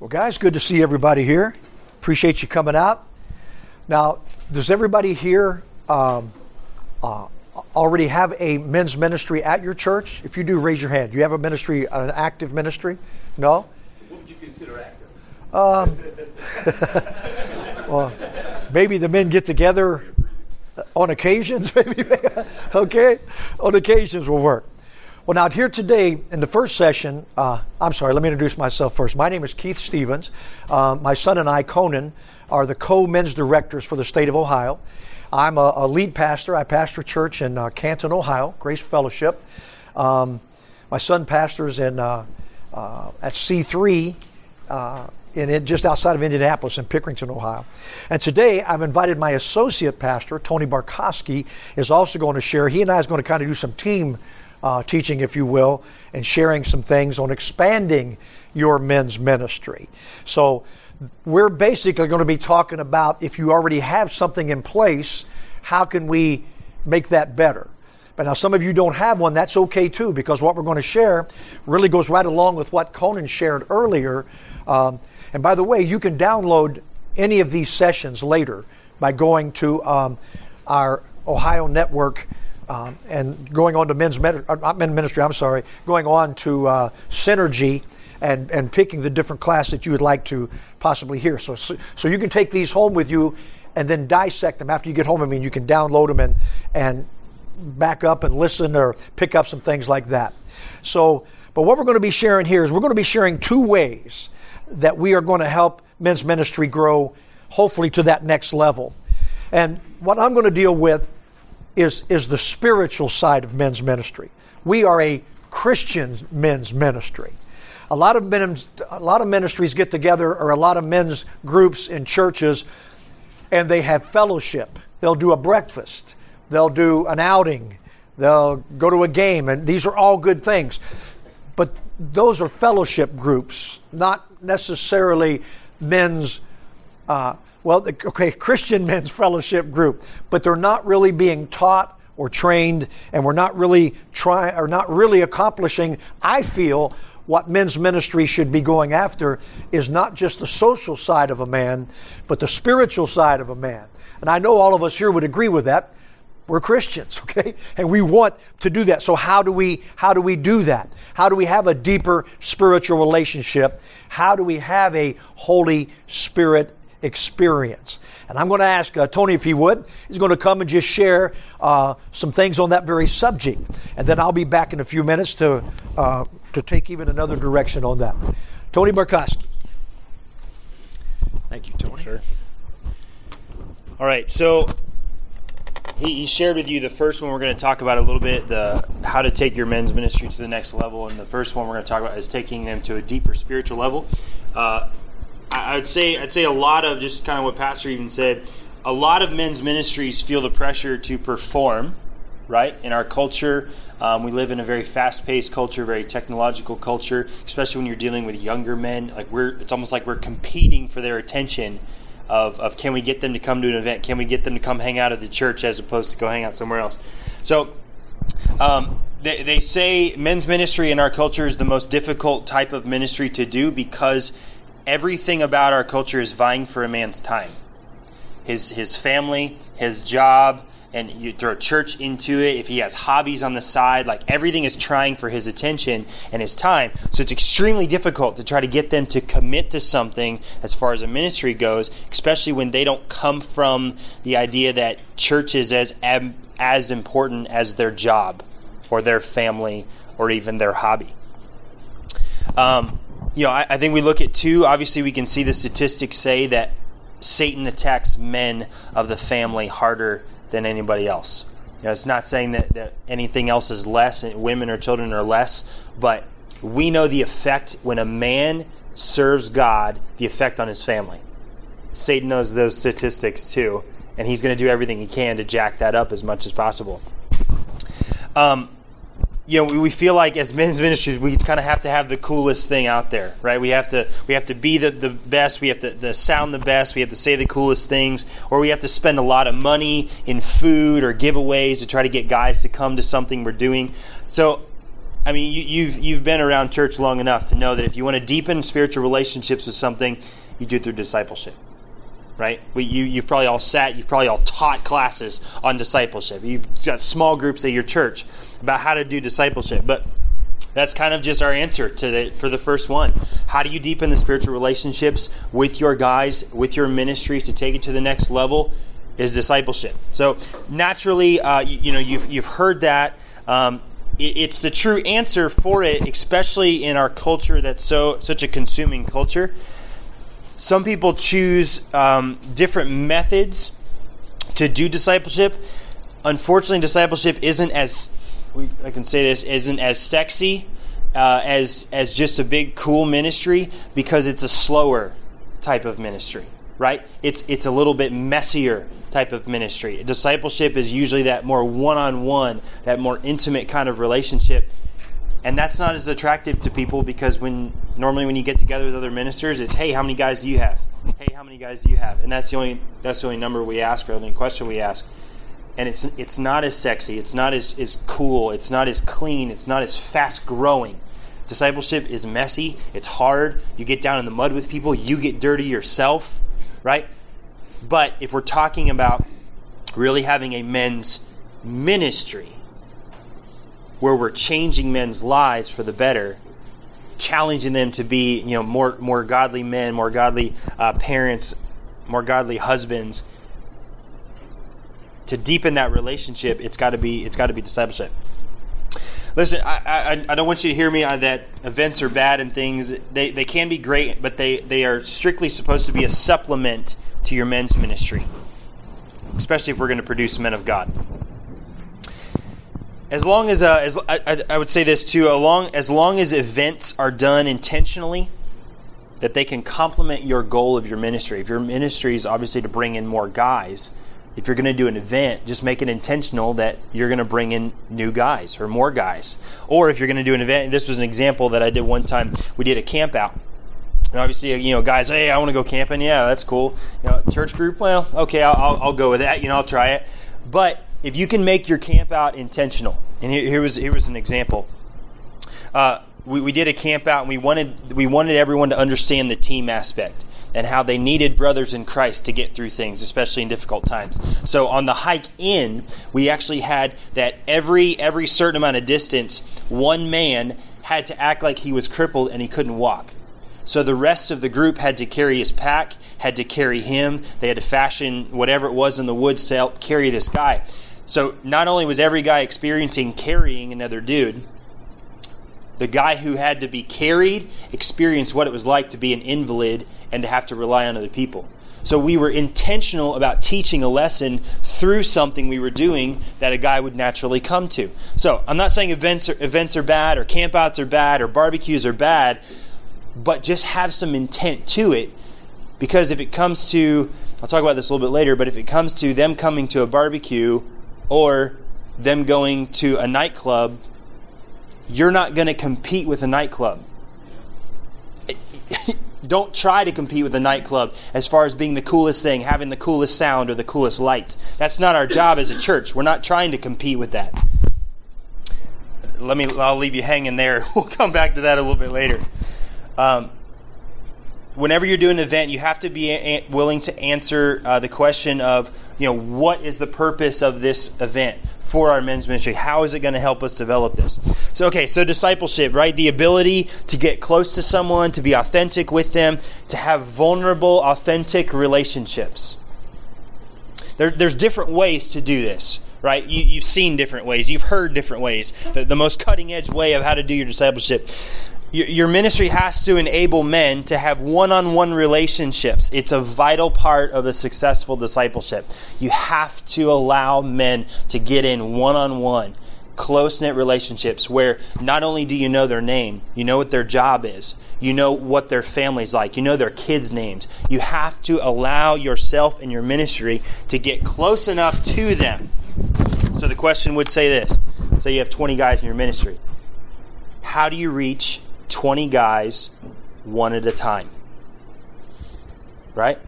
Well, guys, good to see everybody here. Appreciate you coming out. Now, does everybody here um, uh, already have a men's ministry at your church? If you do, raise your hand. Do you have a ministry, an active ministry? No? What would you consider active? Um, well, maybe the men get together on occasions, maybe. okay? On occasions will work. Well, now, here today in the first session, uh, I'm sorry, let me introduce myself first. My name is Keith Stevens. Uh, my son and I, Conan, are the co men's directors for the state of Ohio. I'm a, a lead pastor. I pastor a church in uh, Canton, Ohio, Grace Fellowship. Um, my son pastors in uh, uh, at C3 uh, in it, just outside of Indianapolis in Pickerington, Ohio. And today I've invited my associate pastor, Tony Barkowski, is also going to share. He and I is going to kind of do some team uh, teaching, if you will, and sharing some things on expanding your men's ministry. So we're basically going to be talking about if you already have something in place, how can we make that better? But now, some of you don't have one, that's okay too, because what we're going to share really goes right along with what Conan shared earlier. Um, and by the way, you can download any of these sessions later by going to um, our Ohio Network um, and going on to men's med- uh, men's ministry. I'm sorry, going on to uh, synergy and and picking the different class that you would like to possibly hear. So, so so you can take these home with you and then dissect them after you get home. I mean, you can download them and and back up and listen or pick up some things like that. So, but what we're going to be sharing here is we're going to be sharing two ways that we are going to help men's ministry grow, hopefully to that next level. And what I'm going to deal with is, is the spiritual side of men's ministry. We are a Christian men's ministry. A lot of men's, a lot of ministries get together, or a lot of men's groups in churches, and they have fellowship. They'll do a breakfast. They'll do an outing. They'll go to a game, and these are all good things. But those are fellowship groups, not necessarily men's uh, well, okay, Christian men's fellowship group, but they're not really being taught or trained, and we're not really trying or not really accomplishing, I feel, what men's ministry should be going after is not just the social side of a man, but the spiritual side of a man. And I know all of us here would agree with that. We're Christians, okay? And we want to do that. So how do we how do we do that? How do we have a deeper spiritual relationship? How do we have a Holy Spirit experience. And I'm going to ask uh, Tony if he would. He's going to come and just share uh, some things on that very subject. And then I'll be back in a few minutes to, uh, to take even another direction on that. Tony Barkowski. Thank you, Tony. Sure. All right, so he, he, shared with you the first one we're going to talk about a little bit the how to take your men's ministry to the next level and the first one we're going to talk about is taking them to a deeper spiritual level uh, I'd say I'd say a lot of just kind of what Pastor even said. A lot of men's ministries feel the pressure to perform, right? In our culture, um, we live in a very fast-paced culture, very technological culture, especially when you're dealing with younger men. Like we're, it's almost like we're competing for their attention. Of, of can we get them to come to an event? Can we get them to come hang out at the church as opposed to go hang out somewhere else? So, um, they, they say men's ministry in our culture is the most difficult type of ministry to do because everything about our culture is vying for a man's time. His his family, his job, and you throw church into it. If he has hobbies on the side, like everything is trying for his attention and his time. So it's extremely difficult to try to get them to commit to something as far as a ministry goes, especially when they don't come from the idea that church is as as important as their job or their family or even their hobby. Um, you know, I, I think we look at two. Obviously, we can see the statistics say that Satan attacks men of the family harder than anybody else. You know, it's not saying that, that anything else is less, and women or children are less, but we know the effect when a man serves God, the effect on his family. Satan knows those statistics too, and he's going to do everything he can to jack that up as much as possible. Um, you know, we feel like as men's ministries, we kind of have to have the coolest thing out there, right? We have to we have to be the, the best, we have to the sound the best, we have to say the coolest things, or we have to spend a lot of money in food or giveaways to try to get guys to come to something we're doing. So I mean, you, you've you've been around church long enough to know that if you want to deepen spiritual relationships with something, you do it through discipleship right? We, you, you've probably all sat, you've probably all taught classes on discipleship. You've got small groups at your church about how to do discipleship. But that's kind of just our answer to the, for the first one. How do you deepen the spiritual relationships with your guys, with your ministries to take it to the next level? Is discipleship. So naturally, uh, you, you, know, you've you've heard that. Um, it, it's the true answer for it, especially in our culture that's so such a consuming culture. Some people choose um, different methods to do discipleship. Unfortunately, discipleship isn't as I can say this isn't as sexy uh, as as just a big cool ministry because it's a slower type of ministry, right? It's it's a little bit messier type of ministry. Discipleship is usually that more one-on-one, that more intimate kind of relationship and that's not as attractive to people because when normally when you get together with other ministers it's hey how many guys do you have? Hey how many guys do you have? And that's the only that's the only number we ask or the only question we ask. And it's it's not as sexy. It's not as, as cool. It's not as clean. It's not as fast growing discipleship is messy. It's hard. You get down in the mud with people. You get dirty yourself right? But if we're talking about really having a men's ministry where we're changing men's lives for the better, challenging them to be, you know, more more godly men, more godly uh, parents, more godly husbands. To deepen that relationship, it's got to be it's got to be discipleship. Listen, I, I, I, don't want you to hear me on that events are bad and things. They, they can be great, but they, they are strictly supposed to be a supplement to your men's ministry, especially if we're going to produce men of God as long as, uh, as I, I, would say this too, along, as long as events are done intentionally, that they can complement your goal of your ministry. If your ministry is obviously to bring in more guys, if you're going to do an event, just make it intentional that you're going to bring in new guys or more guys. Or if you're going to do an event, this was an example that I did one time. We did a camp out. And obviously, you know, guys, hey, I want to go camping. Yeah, that's cool. You know, church group, well, okay, I'll, I'll go with that. You know, I'll try it. But if you can make your camp out intentional, and here, here was here was an example. Uh, we, we did a camp out, and we wanted we wanted everyone to understand the team aspect and how they needed brothers in Christ to get through things, especially in difficult times. So on the hike in, we actually had that every every certain amount of distance, one man had to act like he was crippled and he couldn't walk. So the rest of the group had to carry his pack, had to carry him. They had to fashion whatever it was in the woods to help carry this guy. So not only was every guy experiencing carrying another dude, the guy who had to be carried experienced what it was like to be an invalid and to have to rely on other people. So we were intentional about teaching a lesson through something we were doing that a guy would naturally come to. So I'm not saying events are, events are bad or campouts are bad or barbecues are bad, but just have some intent to it because if it comes to, I'll talk about this a little bit later, but if it comes to them coming to a barbecue or them going to a nightclub, you're not going to compete with a nightclub. Don't try to compete with a nightclub as far as being the coolest thing, having the coolest sound or the coolest lights. That's not our job as a church. We're not trying to compete with that. Let me. I'll leave you hanging there. We'll come back to that a little bit later. Um, whenever you're doing an event, you have to be a- willing to answer uh, the question of, you know, what is the purpose of this event for our men's ministry? How is it going to help us develop this? So, okay, so discipleship, right? The ability to get close to someone, to be authentic with them, to have vulnerable, authentic relationships. There, there's different ways to do this right? You, have seen different ways, you've heard different ways. The, the, most cutting edge way of how to do your discipleship your ministry has to enable men to have one on one relationships. It's a vital part of a successful discipleship. You have to allow men to get in one on one, close knit relationships where not only do you know their name, you know what their job is, you know what their family's like, you know their kids' names. You have to allow yourself and your ministry to get close enough to them. So the question would say this say you have 20 guys in your ministry. How do you reach 20 guys one at a time. Right?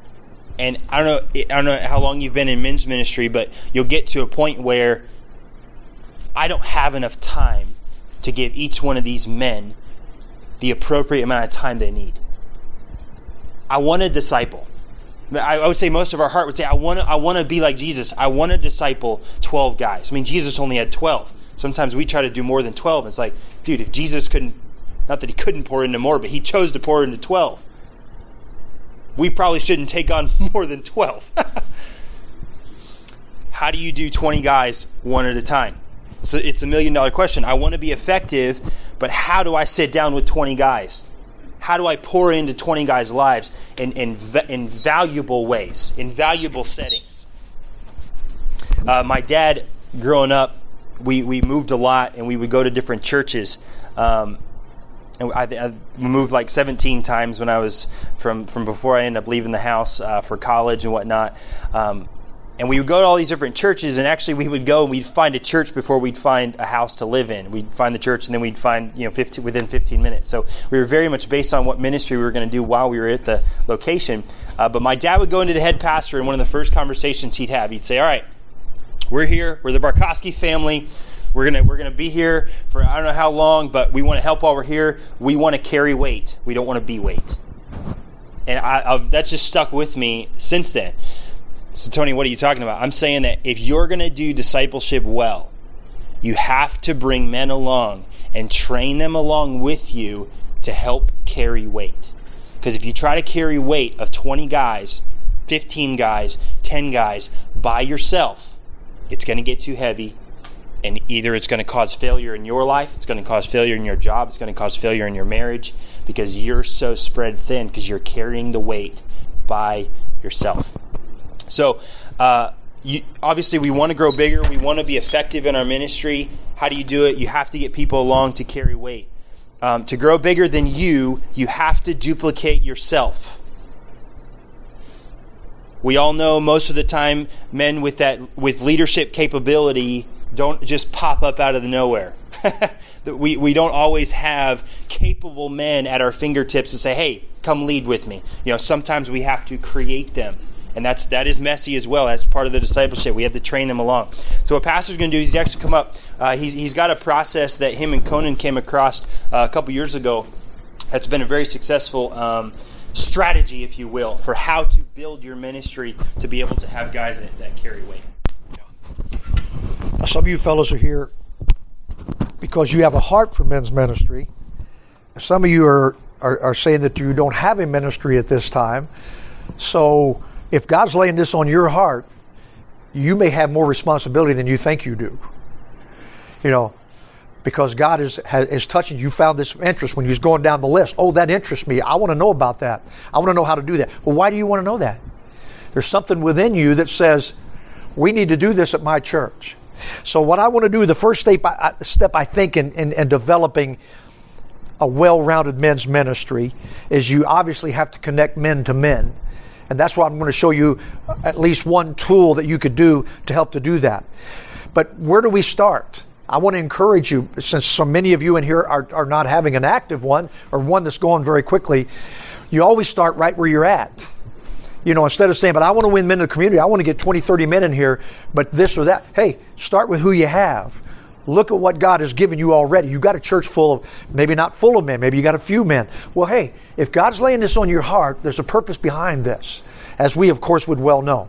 And I don't know I don't know how long you've been in men's ministry, but you'll get to a point where I don't have enough time to give each one of these men the appropriate amount of time they need. I want a disciple. I, would say most of our heart would say, I want to, I want to be like Jesus. I want to disciple 12 guys. I mean, Jesus only had 12. Sometimes we try to do more than 12. It's like, dude, if Jesus couldn't, not that he couldn't pour into more, but he chose to pour into 12. We probably shouldn't take on more than 12. How do you do 20 guys one at a time? So it's a million dollar question. I want to be effective, but how do I sit down with 20 guys? How do I pour into 20 guys' lives in, in, in valuable ways, in valuable settings? Uh, my dad, growing up, we, we moved a lot and we would go to different churches. Um, and I, I, moved like 17 times when I was from, from before I ended up leaving the house uh, for college and whatnot. Um, and we would go to all these different churches, and actually we would go and we'd find a church before we'd find a house to live in. We'd find the church, and then we'd find you know 15, within 15 minutes. So we were very much based on what ministry we were going to do while we were at the location. Uh, but my dad would go into the head pastor, and one of the first conversations he'd have, he'd say, "All right, we're here. We're the Barkowski family." We're gonna we're gonna be here for I don't know how long, but we want to help while we're here. We want to carry weight. We don't want to be weight, and I, I've, that's just stuck with me since then. So, Tony, what are you talking about? I'm saying that if you're to do discipleship well, you have to bring men along and train them along with you to help carry weight. Because if you try to carry weight of 20 guys, 15 guys, 10 guys by yourself, it's going to get too heavy. And either it's going to cause failure in your life, it's going to cause failure in your job, it's going to cause failure in your marriage because you're so spread thin because you're carrying the weight by yourself. So, uh, you, obviously, we want to grow bigger. We want to be effective in our ministry. How do you do it? You have to get people along to carry weight. Um, to grow bigger than you, you have to duplicate yourself. We all know most of the time men with that with leadership capability don't just pop up out of the nowhere. we, we don't always have capable men at our fingertips to say, hey, come lead with me. You know, sometimes we have to create them and that's that is messy as well. That's part of the discipleship. We have to train them along. So what pastor's going to do is he's actually come up. Uh, he's he's got a process that him and Conan came across uh, a couple years ago. That's been a very successful. Um, strategy, if you will, for how to build your ministry to be able to have guys that, that carry weight. Some of you fellows are here because you have a heart for men's ministry. Some of you are, are, are saying that you don't have a ministry at this time. So if God's laying this on your heart, you may have more responsibility than you think you do. You know, because God is is touching you. Found this interest when you was going down the list. Oh, that interests me. I want to know about that. I want to know how to do that. Well, why do you want to know that? There's something within you that says we need to do this at my church. So what I want to do, the first step, I, step I think in, in, in developing a well-rounded men's ministry is you obviously have to connect men to men. And that's why I'm going to show you at least one tool that you could do to help to do that. But where do we start? I want to encourage you, since so many of you in here are, are not having an active one or one that's going very quickly, you always start right where you're at. You know, instead of saying, but I want to win men in the community, I want to get 20, 30 men in here, but this or that. Hey, start with who you have. Look at what God has given you already. You've got a church full of, maybe not full of men, maybe you got a few men. Well, hey, if God's laying this on your heart, there's a purpose behind this, as we, of course, would well know.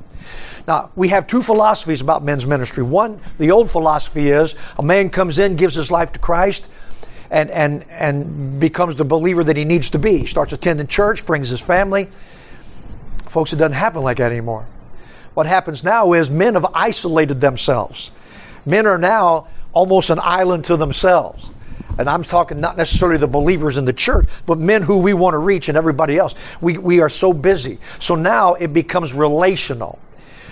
Now, we have two philosophies about men's ministry. One, the old philosophy is a man comes in, gives his life to Christ, and, and, and becomes the believer that he needs to be. He starts attending church, brings his family. Folks, it doesn't happen like that anymore. What happens now is men have isolated themselves. Men are now almost an island to themselves. And I'm talking not necessarily the believers in the church, but men who we want to reach and everybody else. We, we are so busy. So now it becomes relational.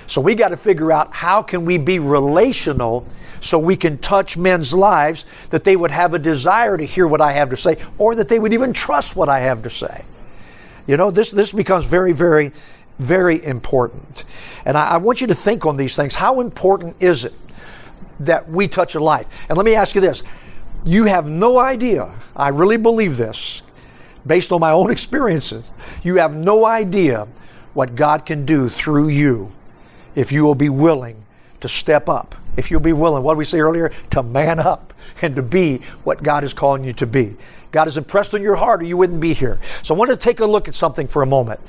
So we got to figure out how can we be relational so we can touch men's lives that they would have a desire to hear what I have to say or that they would even trust what I have to say. You know, this, this becomes very, very, very important. And I, I want you to think on these things. How important is it that we touch a life. And let me ask you this you have no idea, I really believe this, based on my own experiences, you have no idea what God can do through you if you will be willing to step up. If you'll be willing, what we say earlier? To man up. and to be what God is calling you to be. God has impressed on your heart, or you wouldn't be here. So I want to take a look at something for a moment.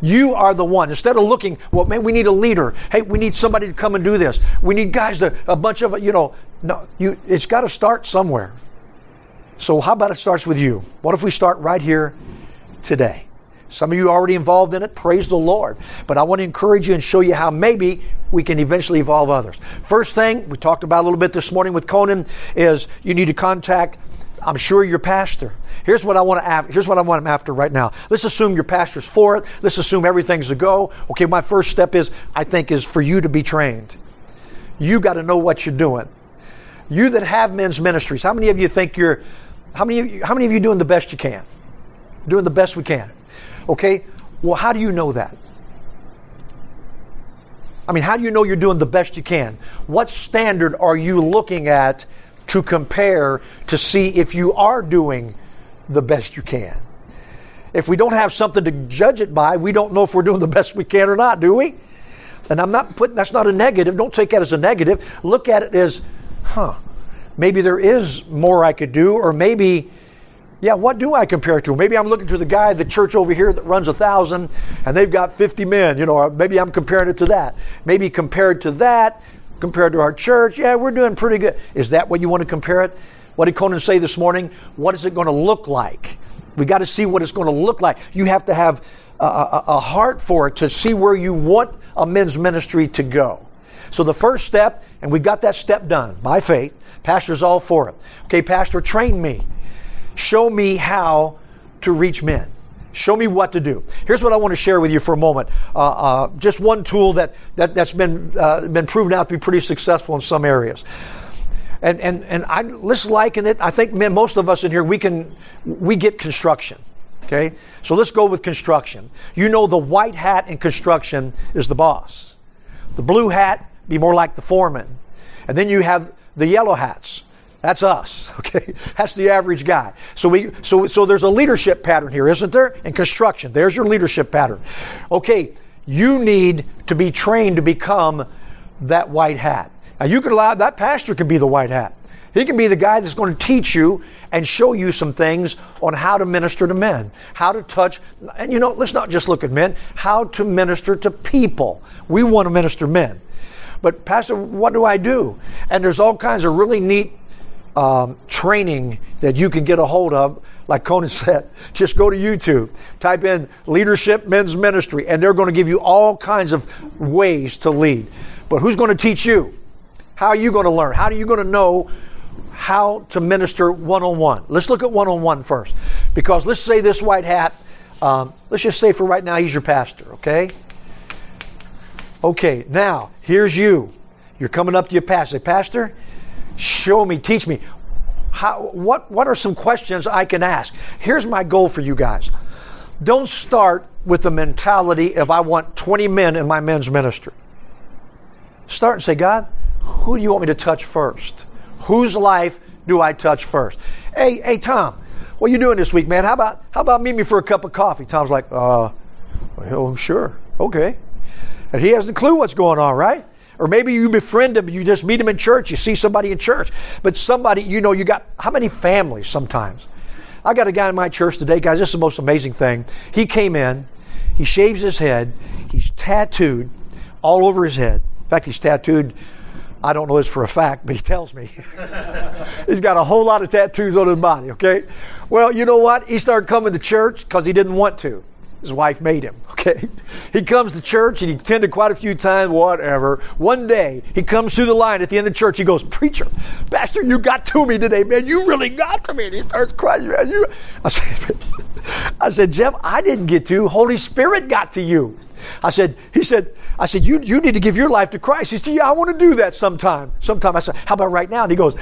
You are the one. Instead of looking, well, man, we need a leader. Hey, we need somebody to come and do this. We need guys to a bunch of you know. No, you. It's got to start somewhere. So how about it starts with you? What if we start right here today? Some of you are already involved in it. Praise the Lord. But I want to encourage you and show you how maybe we can eventually evolve others. First thing we talked about a little bit this morning with Conan is you need to contact I'm sure your pastor. Here's what I want to ask. here's what I want him after right now. Let's assume your pastor's for it. Let's assume everything's a go. Okay, my first step is I think is for you to be trained. You got to know what you're doing. You that have men's ministries, how many of you think you're how many of you, how many of you doing the best you can? Doing the best we can. Okay? Well, how do you know that? I mean, how do you know you're doing the best you can? What standard are you looking at to compare to see if you are doing the best you can. If we don't have something to judge it by, we don't know if we're doing the best we can or not, do we? And I'm not putting that's not a negative. Don't take that as a negative. Look at it as, huh, maybe there is more I could do, or maybe, yeah, what do I compare it to? Maybe I'm looking to the guy the church over here that runs a thousand and they've got 50 men, you know, maybe I'm comparing it to that. Maybe compared to that, compared to our church, yeah, we're doing pretty good. Is that what you want to compare it? What did Conan say this morning? What is it going to look like? We got to see what it's going to look like. You have to have a, a, a heart for it to see where you want a men's ministry to go. So the first step, and we got that step done by faith. Pastor's all for it. Okay, Pastor, train me. Show me how to reach men. Show me what to do. Here's what I want to share with you for a moment. Uh, uh, just one tool that, that, that's been, uh, been proven out to be pretty successful in some areas. And, and, and I, let's liken it. I think men, most of us in here, we can, we get construction. Okay? So let's go with construction. You know the white hat in construction is the boss. The blue hat, be more like the foreman. And then you have the yellow hats. That's us, okay? That's the average guy. So we so so there's a leadership pattern here, isn't there? In construction. There's your leadership pattern. Okay, you need to be trained to become that white hat. Now you can allow that pastor can be the white hat. He can be the guy that's going to teach you and show you some things on how to minister to men, how to touch, and you know, let's not just look at men, how to minister to people. We want to minister men. But, Pastor, what do I do? And there's all kinds of really neat um, training that you can get a hold of, like Conan said, just go to YouTube, type in leadership men's ministry, and they're going to give you all kinds of ways to lead. But who's going to teach you? How are you going to learn? How are you going to know how to minister one on one? Let's look at one on one first. Because let's say this white hat, um, let's just say for right now, he's your pastor, okay? Okay, now, here's you. You're coming up to your pastor. Say, Pastor, Show me, teach me. How, what, what are some questions I can ask? Here's my goal for you guys. Don't start with the mentality of I want 20 men in my men's ministry. Start and say, God, who do you want me to touch first? Whose life do I touch first? Hey, hey, Tom, what are you doing this week, man? How about how about meet me for a cup of coffee? Tom's like, uh, oh, sure, okay. And he has no clue what's going on, right? Or maybe you befriend them, you just meet them in church, you see somebody in church. But somebody, you know, you got how many families sometimes? I got a guy in my church today, guys, this is the most amazing thing. He came in, he shaves his head, he's tattooed all over his head. In fact, he's tattooed, I don't know this for a fact, but he tells me. he's got a whole lot of tattoos on his body, okay? Well, you know what? He started coming to church because he didn't want to. His wife made him, okay? He comes to church and he attended quite a few times, whatever. One day, he comes through the line at the end of church. He goes, Preacher, Pastor, you got to me today, man. You really got to me. And he starts crying, man. You. I, said, I said, Jeff, I didn't get to. Holy Spirit got to you. I said, he said, I said, you, you need to give your life to Christ. He said, yeah, I want to do that sometime. Sometime. I said, how about right now? And he goes,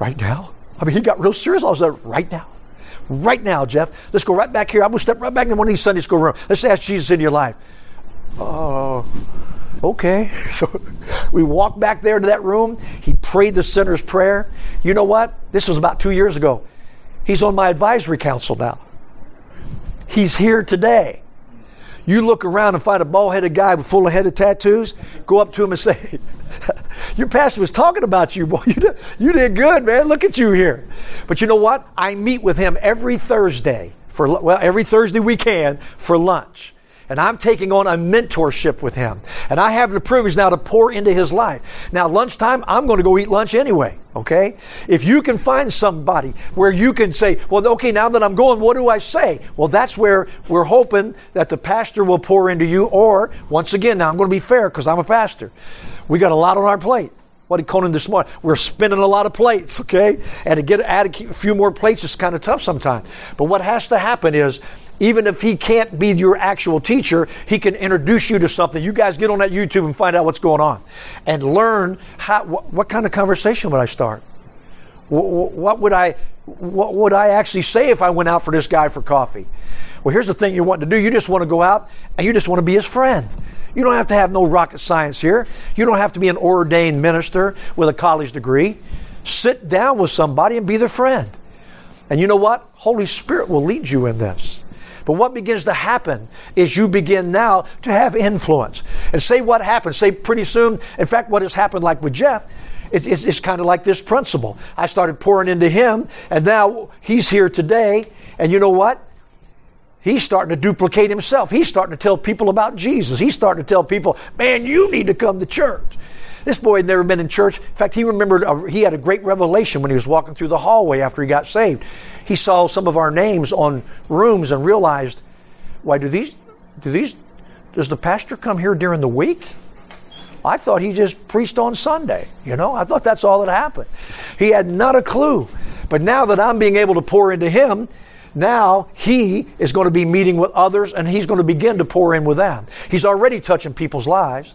right now? I mean, he got real serious. I was like, right now? Right now, Jeff. Let's go right back here. I'm going to step right back in one of these Sunday school rooms. Let's ask Jesus in your life. Oh, okay. So we walked back there to that room. He prayed the sinner's prayer. You know what? This was about two years ago. He's on my advisory council now. He's here today. You look around and find a bald headed guy with full of head of tattoos, go up to him and say, Your pastor was talking about you, boy. You did, you did good, man. Look at you here. But you know what? I meet with him every Thursday for well, every Thursday we can for lunch. And I'm taking on a mentorship with him. And I have the privilege now to pour into his life. Now, lunchtime, I'm going to go eat lunch anyway, okay? If you can find somebody where you can say, well, okay, now that I'm going, what do I say? Well, that's where we're hoping that the pastor will pour into you. Or, once again, now I'm going to be fair because I'm a pastor. We got a lot on our plate. What did Conan this morning? We're spinning a lot of plates, okay? And to get add a few more plates is kind of tough sometimes. But what has to happen is even if he can't be your actual teacher, he can introduce you to something. You guys get on that YouTube and find out what's going on and learn how, what, what kind of conversation would I start? What would I what would I actually say if I went out for this guy for coffee? Well, here's the thing you want to do. You just want to go out and you just want to be his friend. You don't have to have no rocket science here. You don't have to be an ordained minister with a college degree. Sit down with somebody and be their friend. And you know what? Holy Spirit will lead you in this. But what begins to happen is you begin now to have influence. And say what happens. Say pretty soon, in fact, what has happened like with Jeff, it's, it's, it's kind of like this principle. I started pouring into him, and now he's here today. And you know what? He's starting to duplicate himself. He's starting to tell people about Jesus. He's starting to tell people, man, you need to come to church. This boy had never been in church. In fact, he remembered a, he had a great revelation when he was walking through the hallway after he got saved. He saw some of our names on rooms and realized, why do these do these does the pastor come here during the week? I thought he just preached on Sunday. You know, I thought that's all that happened. He had not a clue. But now that I'm being able to pour into him, now he is going to be meeting with others and he's going to begin to pour in with them. He's already touching people's lives.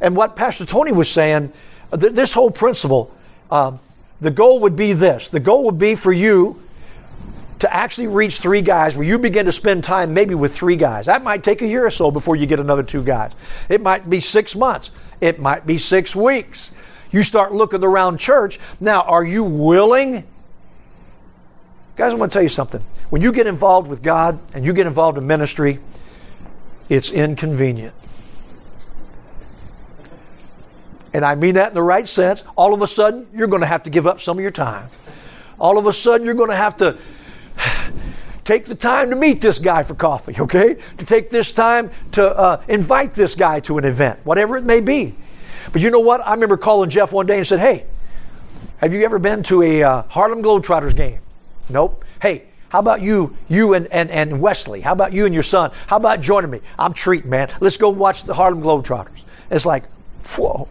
And what Pastor Tony was saying, th- this whole principle, um, the goal would be this the goal would be for you to actually reach three guys where you begin to spend time maybe with three guys. That might take a year or so before you get another two guys. It might be six months. It might be six weeks. You start looking around church. Now, are you willing? Guys, I want to tell you something. When you get involved with God and you get involved in ministry, it's inconvenient and I mean that in the right sense, all of a sudden you're going to have to give up some of your time. All of a sudden you're going to have to take the time to meet this guy for coffee, okay? To take this time to uh, invite this guy to an event, whatever it may be. But you know what? I remember calling Jeff one day and said, Hey, have you ever been to a uh, Harlem Globetrotters game? Nope. Hey, how about you, you and, and, and Wesley? How about you and your son? How about joining me? I'm treating, man. Let's go watch the Harlem Globetrotters. It's like, whoa.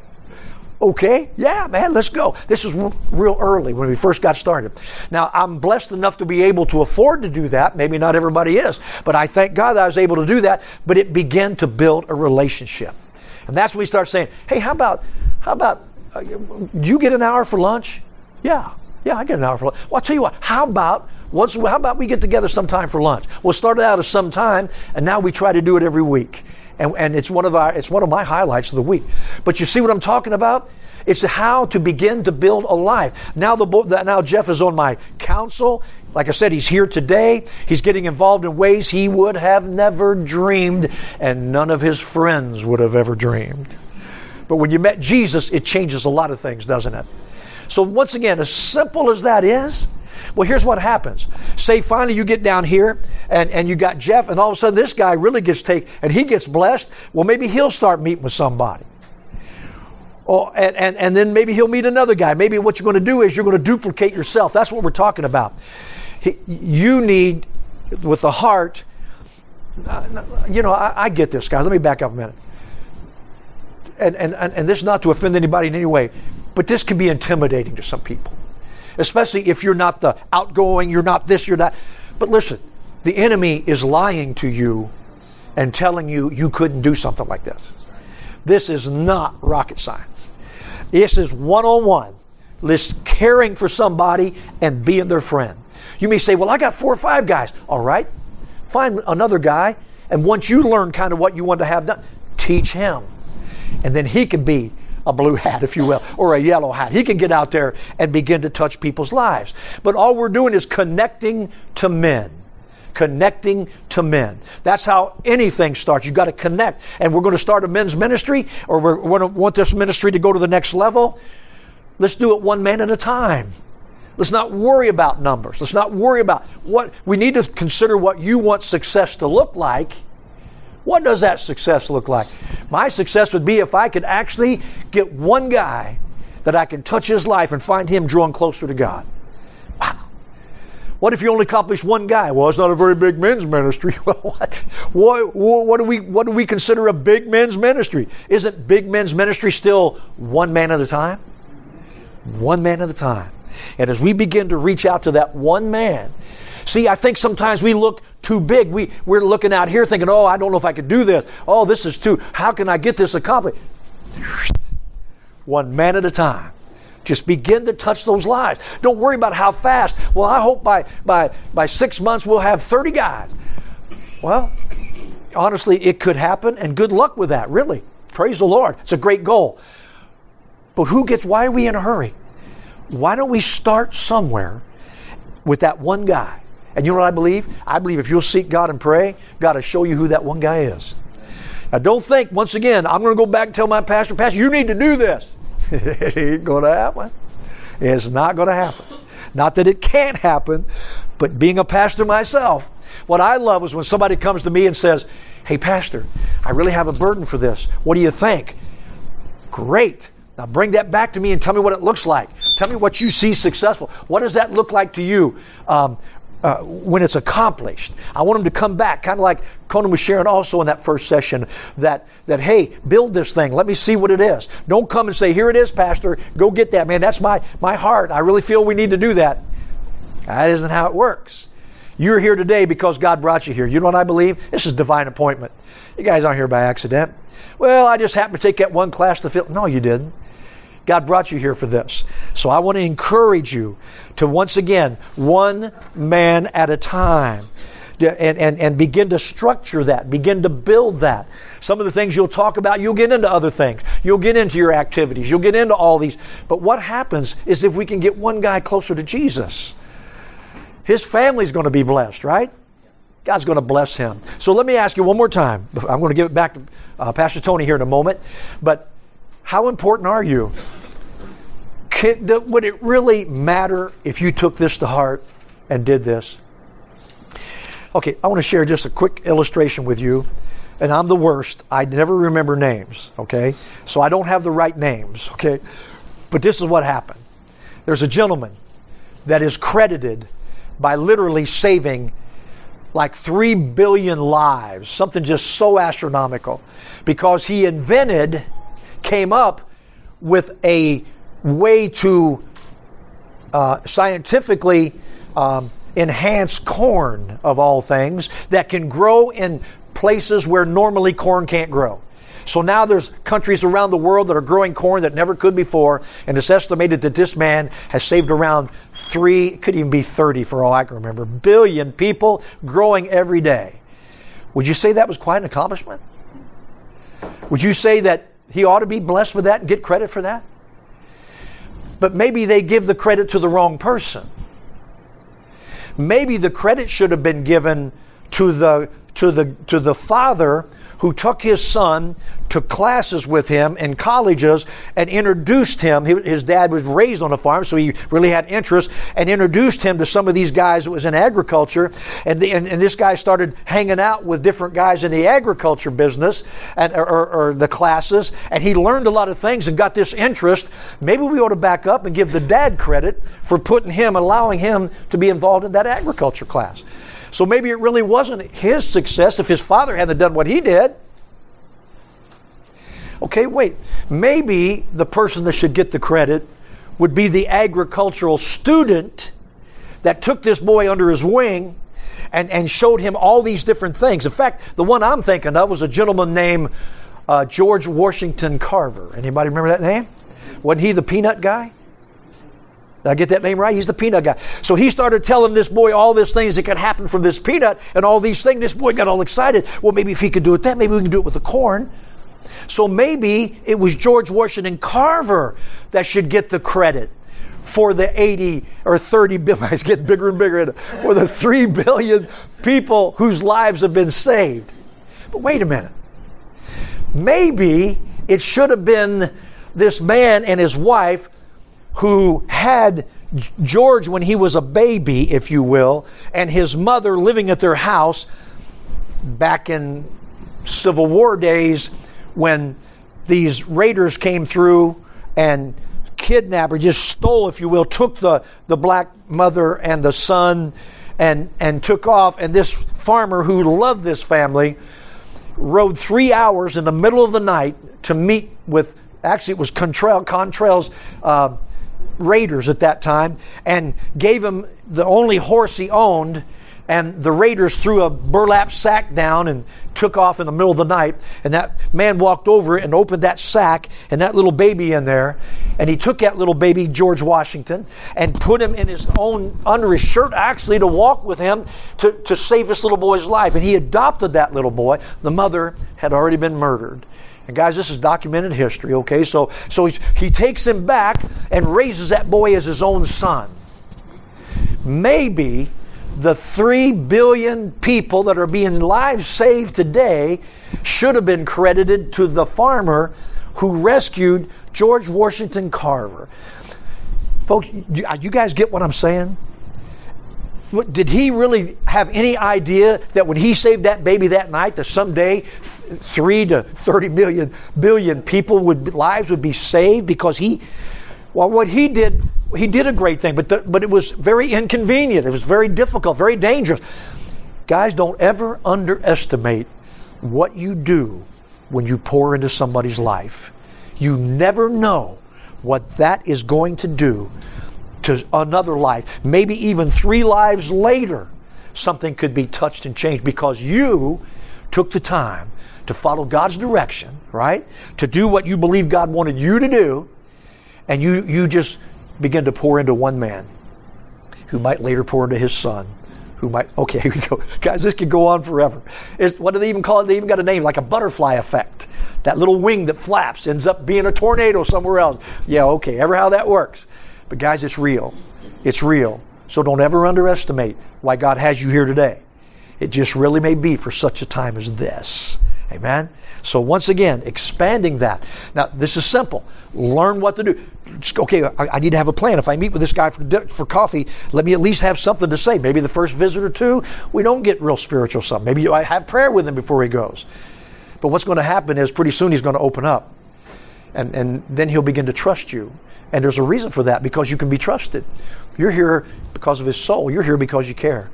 Okay, yeah, man, let's go. This was real early when we first got started. Now, I'm blessed enough to be able to afford to do that. Maybe not everybody is, but I thank God that I was able to do that. But it began to build a relationship. And that's when we start saying, hey, how about, how about, uh, you get an hour for lunch? Yeah, yeah, I get an hour for lunch. Well, I'll tell you what, how about, once, how about we get together sometime for lunch? We'll start out as some time, and now we try to do it every week and, and it's one of our it's one of my highlights of the week. But you see what I'm talking about? It's how to begin to build a life. Now the now Jeff is on my council. Like I said, he's here today. He's getting involved in ways he would have never dreamed, and none of his friends would have ever dreamed. But when you met Jesus, it changes a lot of things, doesn't it? So once again, as simple as that is, well, here's what happens. Say finally you get down here and, and you got Jeff, and all of a sudden this guy really gets taken and he gets blessed. Well, maybe he'll start meeting with somebody. Oh, and, and, and then maybe he'll meet another guy. Maybe what you're going to do is you're going to duplicate yourself. That's what we're talking about. He, you need, with the heart, uh, you know, I, I get this, guys. Let me back up a minute. And, and, and, and this is not to offend anybody in any way, but this can be intimidating to some people especially if you're not the outgoing, you're not this, you're that. But listen, the enemy is lying to you and telling you you couldn't do something like this. This is not rocket science. This is one on one. This caring for somebody and being their friend. You may say, Well, I got four or five guys. All right. Find another guy. And once you learn kind of what you want to have done, teach him. And then he can be a blue hat, if you will, or a yellow hat. He can get out there and begin to touch people's lives. But all we're doing is connecting to men. connecting to men. That's how anything starts. You've got to connect. And we're going to start a men's ministry, or we're going to want this ministry to go to the next level. Let's do it one man at a time. Let's not worry about numbers. Let's not worry about what we need to consider what you want success to look like. What does that success look like? My success would be if I could actually get one guy that I can touch his life and find him drawn closer to God. Wow. What if you only accomplish one guy? Well, it's not a very big men's ministry. Well, what? What, what, do we, what do we consider a big men's ministry? Isn't big men's ministry still one man at a time? One man at a time. And as we begin to reach out to that one man, see, I think sometimes we look too big. We, we're looking out here thinking, oh, I don't know if I could do this. Oh, this is too, how can I get this accomplished? One man at a time. Just begin to touch those lives. Don't worry about how fast. Well, I hope by, by, by six months we'll have 30 guys. Well, honestly, it could happen, and good luck with that, really. Praise the Lord. It's a great goal. But who gets, why are we in a hurry? Why don't we start somewhere with that one guy? And you know what I believe? I believe if you'll seek God and pray, God will show you who that one guy is. Now, don't think, once again, I'm going to go back and tell my pastor, Pastor, you need to do this. it ain't going to happen. It's not going to happen. Not that it can't happen, but being a pastor myself, what I love is when somebody comes to me and says, Hey, Pastor, I really have a burden for this. What do you think? Great. Now bring that back to me and tell me what it looks like. Tell me what you see successful. What does that look like to you? Um, uh, when it's accomplished. I want them to come back, kind of like Conan was sharing also in that first session, that, that, hey, build this thing. Let me see what it is. Don't come and say, here it is, Pastor. Go get that. Man, that's my, my heart. I really feel we need to do that. That isn't how it works. You're here today because God brought you here. You know what I believe? This is divine appointment. You guys aren't here by accident. Well, I just happened to take that one class to fill. No, you didn't. God brought you here for this. So I want to encourage you to once again, one man at a time. And, and, and begin to structure that, begin to build that. Some of the things you'll talk about, you'll get into other things. You'll get into your activities. You'll get into all these. But what happens is if we can get one guy closer to Jesus, his family's going to be blessed, right? God's going to bless him. So let me ask you one more time. I'm going to give it back to uh, Pastor Tony here in a moment. But how important are you? Would it really matter if you took this to heart and did this? Okay, I want to share just a quick illustration with you. And I'm the worst. I never remember names, okay? So I don't have the right names, okay? But this is what happened. There's a gentleman that is credited by literally saving like 3 billion lives, something just so astronomical, because he invented, came up with a way to uh, scientifically um, enhance corn, of all things, that can grow in places where normally corn can't grow. So now there's countries around the world that are growing corn that never could before, and it's estimated that this man has saved around three, could even be 30 for all I can remember, billion people growing every day. Would you say that was quite an accomplishment? Would you say that he ought to be blessed with that and get credit for that? But maybe they give the credit to the wrong person. Maybe the credit should have been given to the to the to the father who took his son to classes with him in colleges and introduced him. His dad was raised on a farm, so he really had interest, and introduced him to some of these guys that was in agriculture. And, the, and, and, this guy started hanging out with different guys in the agriculture business and, or, or, or the classes, and he learned a lot of things and got this interest. Maybe we ought to back up and give the dad credit for putting him, allowing him to be involved in that agriculture class. So maybe it really wasn't his success if his father hadn't done what he did. Okay, wait. Maybe the person that should get the credit would be the agricultural student that took this boy under his wing and, and showed him all these different things. In fact, the one I'm thinking of was a gentleman named uh, George Washington Carver. Anybody remember that name? Wasn't he the peanut guy? Did I get that name right? He's the peanut guy. So he started telling this boy all these things that could happen from this peanut and all these things. This boy got all excited. Well, maybe if he could do it that, maybe we can do it with the corn. So maybe it was George Washington Carver that should get the credit for the 80 or 30 billion, it's getting bigger and bigger, for the 3 billion people whose lives have been saved. But wait a minute. Maybe it should have been this man and his wife who had George when he was a baby, if you will, and his mother living at their house back in Civil War days when these raiders came through and kidnapped or just stole, if you will, took the, the black mother and the son and, and took off. And this farmer who loved this family rode three hours in the middle of the night to meet with, actually, it was Quantrill, Quantrill's uh, raiders at that time, and gave him the only horse he owned and the raiders threw a burlap sack down and took off in the middle of the night. And that man walked over and opened that sack and that little baby in there. And he took that little baby, George Washington, and put him in his own, under his shirt, actually, to walk with him to, to save this little boy's life. And he adopted that little boy. The mother had already been murdered. And guys, this is documented history, okay? So, so he, he takes him back and raises that boy as his own son. Maybe the 3 billion people that are being lives saved today should have been credited to the farmer who rescued George Washington Carver. Folks, you uh, guys get what I'm saying? Did he really have any idea that when he saved that baby that night, that someday three to thirty million billion people would lives would be saved because he well what he did he did a great thing, but, the, but it was very inconvenient. It was very difficult, very dangerous. Guys, don't ever underestimate what you do when you pour into somebody's life. You never know what that is going to do to another life. Maybe even three lives later, something could be touched and changed because you took the time to follow God's direction, right? To do what you believe God wanted you to do, and you, you just begin to pour into one man who might later pour into his son who might okay here we go. Guys this could go on forever. It's, what do they even call it? They even got a name like a butterfly effect. That little wing that flaps ends up being a tornado somewhere else. Yeah okay ever how that works. But guys it's real. It's real. So don't ever underestimate why god has you here today. It just really may be for such a time as this amen so once again expanding that now this is simple learn what to do okay, I, I, need to have a plan. If I meet with this guy for, for coffee, let me at least have something to say. Maybe the first visit or two, we don't get real spiritual something. Maybe I have prayer with him before he goes. But what's going to happen is pretty soon he's going to open up. And, and then he'll begin to trust you. And there's a reason for that because you can be trusted. You're here because of his soul. You're here because you care.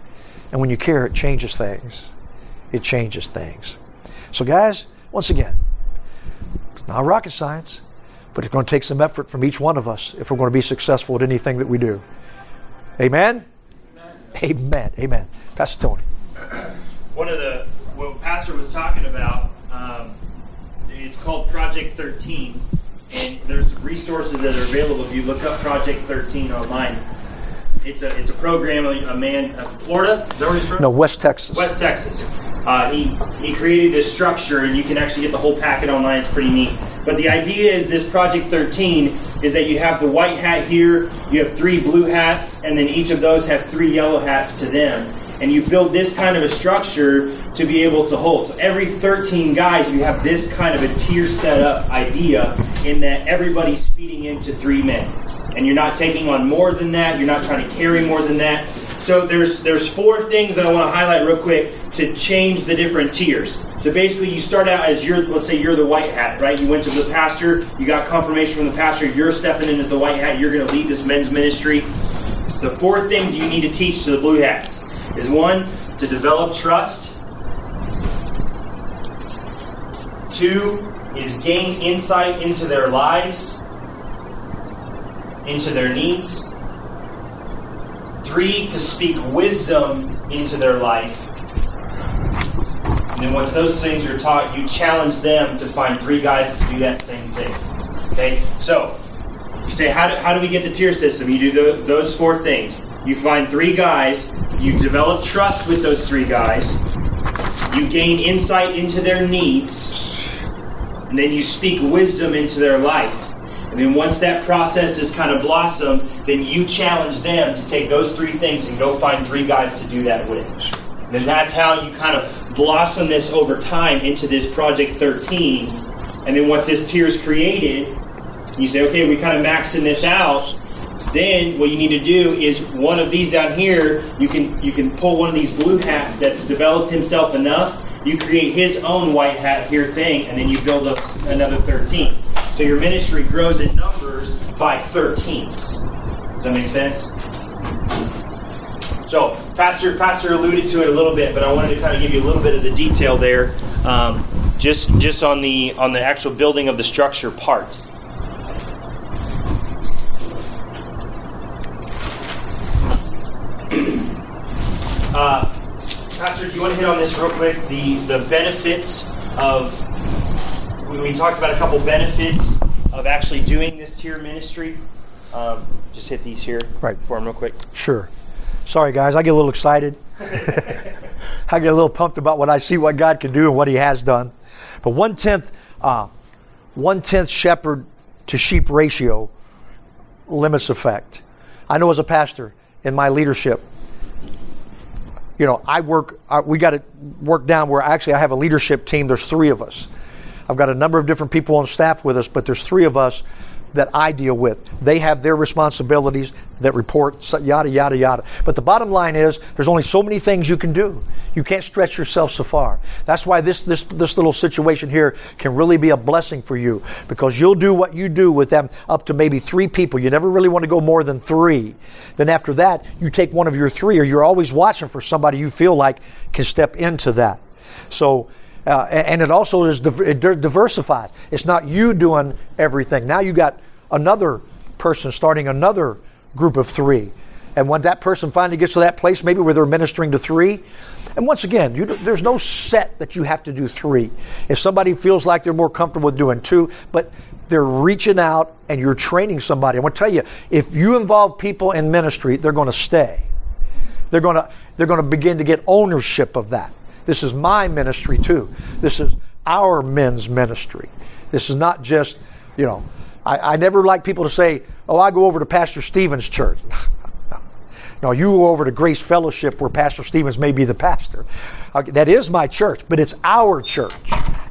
And when you care, it changes things. It changes things. So, guys, once again, it's not rocket science. But it's going to take some effort from each one of us if we're going to be successful at anything that we do. Amen? Amen. Amen. Amen. Pastor Tony. One of the, what Pastor was talking about, um, it's called Project 13. And there's resources that are available if you look up Project 13 online. It's a, it's a program, a man, uh, Florida? Is that where he's from? No, West Texas. West Texas. Uh, he, he created this structure, and you can actually get the whole packet online. It's pretty neat. But the idea is this Project 13 is that you have the white hat here, you have three blue hats, and then each of those have three yellow hats to them. And you build this kind of a structure to be able to hold. So every 13 guys, you have this kind of a tier setup idea in that everybody's feeding into three men. And you're not taking on more than that, you're not trying to carry more than that. So there's there's four things that I want to highlight real quick to change the different tiers. So basically, you start out as you're, let's say you're the white hat, right? You went to the pastor, you got confirmation from the pastor, you're stepping in as the white hat, you're going to lead this men's ministry. The four things you need to teach to the blue hats is one, to develop trust. Two is gain insight into their lives, into their needs. Three, to speak wisdom into their life. And then once those things are taught, you challenge them to find three guys to do that same thing. Okay? So, you say, how do, how do we get the tier system? You do the, those four things. You find three guys, you develop trust with those three guys, you gain insight into their needs, and then you speak wisdom into their life. And then once that process is kind of blossomed, then you challenge them to take those three things and go find three guys to do that with. And then that's how you kind of blossom this over time into this Project 13. And then once this tier is created, you say, okay, we kind of maxing this out. Then what you need to do is one of these down here, you can you can pull one of these blue hats that's developed himself enough. You create his own white hat here thing, and then you build up another 13. So your ministry grows in numbers by 13s. Does that make sense? So, Pastor Pastor alluded to it a little bit, but I wanted to kind of give you a little bit of the detail there, um, just just on the on the actual building of the structure part. Uh, Pastor, do you want to hit on this real quick? The the benefits of we, we talked about a couple benefits of actually doing this tier ministry. Um, just hit these here Right. for him real quick. Sure. Sorry, guys. I get a little excited. I get a little pumped about what I see what God can do and what He has done. But one tenth, uh, one tenth shepherd to sheep ratio limits effect. I know as a pastor in my leadership, you know, I work. Uh, we got to work down where actually I have a leadership team. There's three of us. I've got a number of different people on staff with us, but there's three of us that I deal with. They have their responsibilities that report, yada, yada, yada. But the bottom line is there's only so many things you can do. You can't stretch yourself so far. That's why this, this, this little situation here can really be a blessing for you because you'll do what you do with them up to maybe three people. You never really want to go more than three. Then after that, you take one of your three, or you're always watching for somebody you feel like can step into that. So, uh, and it also is it di- diversified. It's not you doing everything. Now you got another person starting another group of three, and when that person finally gets to that place, maybe where they're ministering to three, and once again, you, there's no set that you have to do three. If somebody feels like they're more comfortable with doing two, but they're reaching out and you're training somebody. I want to tell you, if you involve people in ministry, they're going to stay they're going to they're going to begin to get ownership of that this is my ministry too. This is our men's ministry. This is not just you know i, I never like people to say oh i go over to pastor stevens church no, you go over to Grace Fellowship where Pastor Stevens may be the pastor. Uh, that is my church, but it's our church.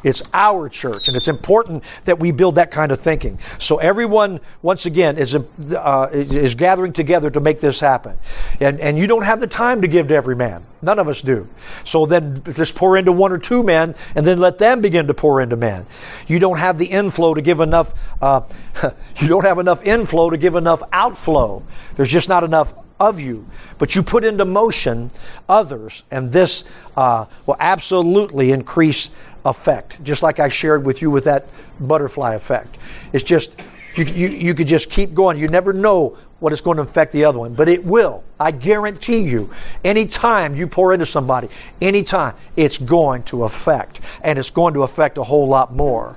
It's our church, and it's important that we build that kind of thinking. So everyone, once again, is uh, is gathering together to make this happen, and and you don't have the time to give to every man. None of us do. So then just pour into one or two men, and then let them begin to pour into men. You don't have the inflow to give enough. Uh, you don't have enough inflow to give enough outflow. There's just not enough of you, but you put into motion others, and this uh, will absolutely increase effect. Just like I shared with you with that butterfly effect. It's just you, you, you could just keep going. You never know what is going to affect the other one, but it will. I guarantee you. Anytime you pour into somebody, anytime it's going to affect, and it's going to affect a whole lot more.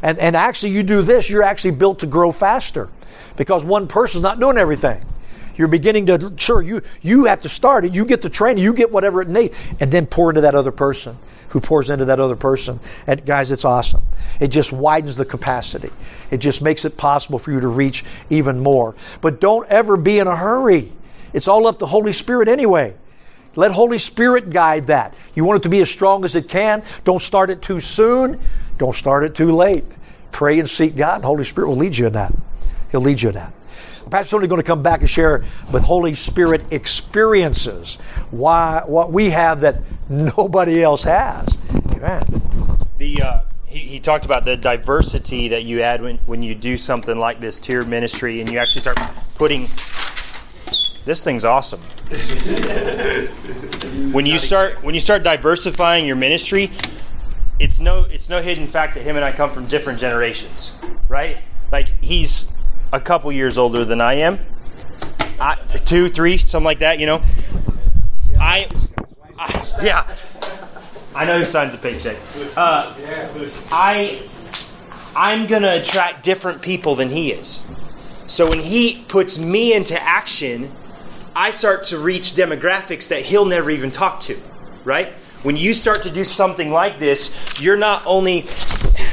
And and actually, you do this, you're actually built to grow faster, because one person's not doing everything. You're beginning to sure you you have to start it. You get the training, you get whatever it needs, and then pour into that other person who pours into that other person. And guys, it's awesome. It just widens the capacity. It just makes it possible for you to reach even more. But don't ever be in a hurry. It's all up to Holy Spirit anyway. Let Holy Spirit guide that. You want it to be as strong as it can. Don't start it too soon. Don't start it too late. Pray and seek God. And Holy Spirit will lead you in that. He'll lead you in that. Pastor Tony's going to come back and share with Holy Spirit experiences why what we have that nobody else has. Amen. The uh, he, he talked about the diversity that you add when, when you do something like this tier ministry and you actually start putting this thing's awesome. when you start when you start diversifying your ministry, it's no it's no hidden fact that him and I come from different generations, right? Like he's a couple years older than I am, I, two, three, something like that. You know, I, I yeah. I know who signs the paychecks. Uh, I, I'm gonna attract different people than he is. So when he puts me into action, I start to reach demographics that he'll never even talk to, right? When you start to do something like this, you're not only,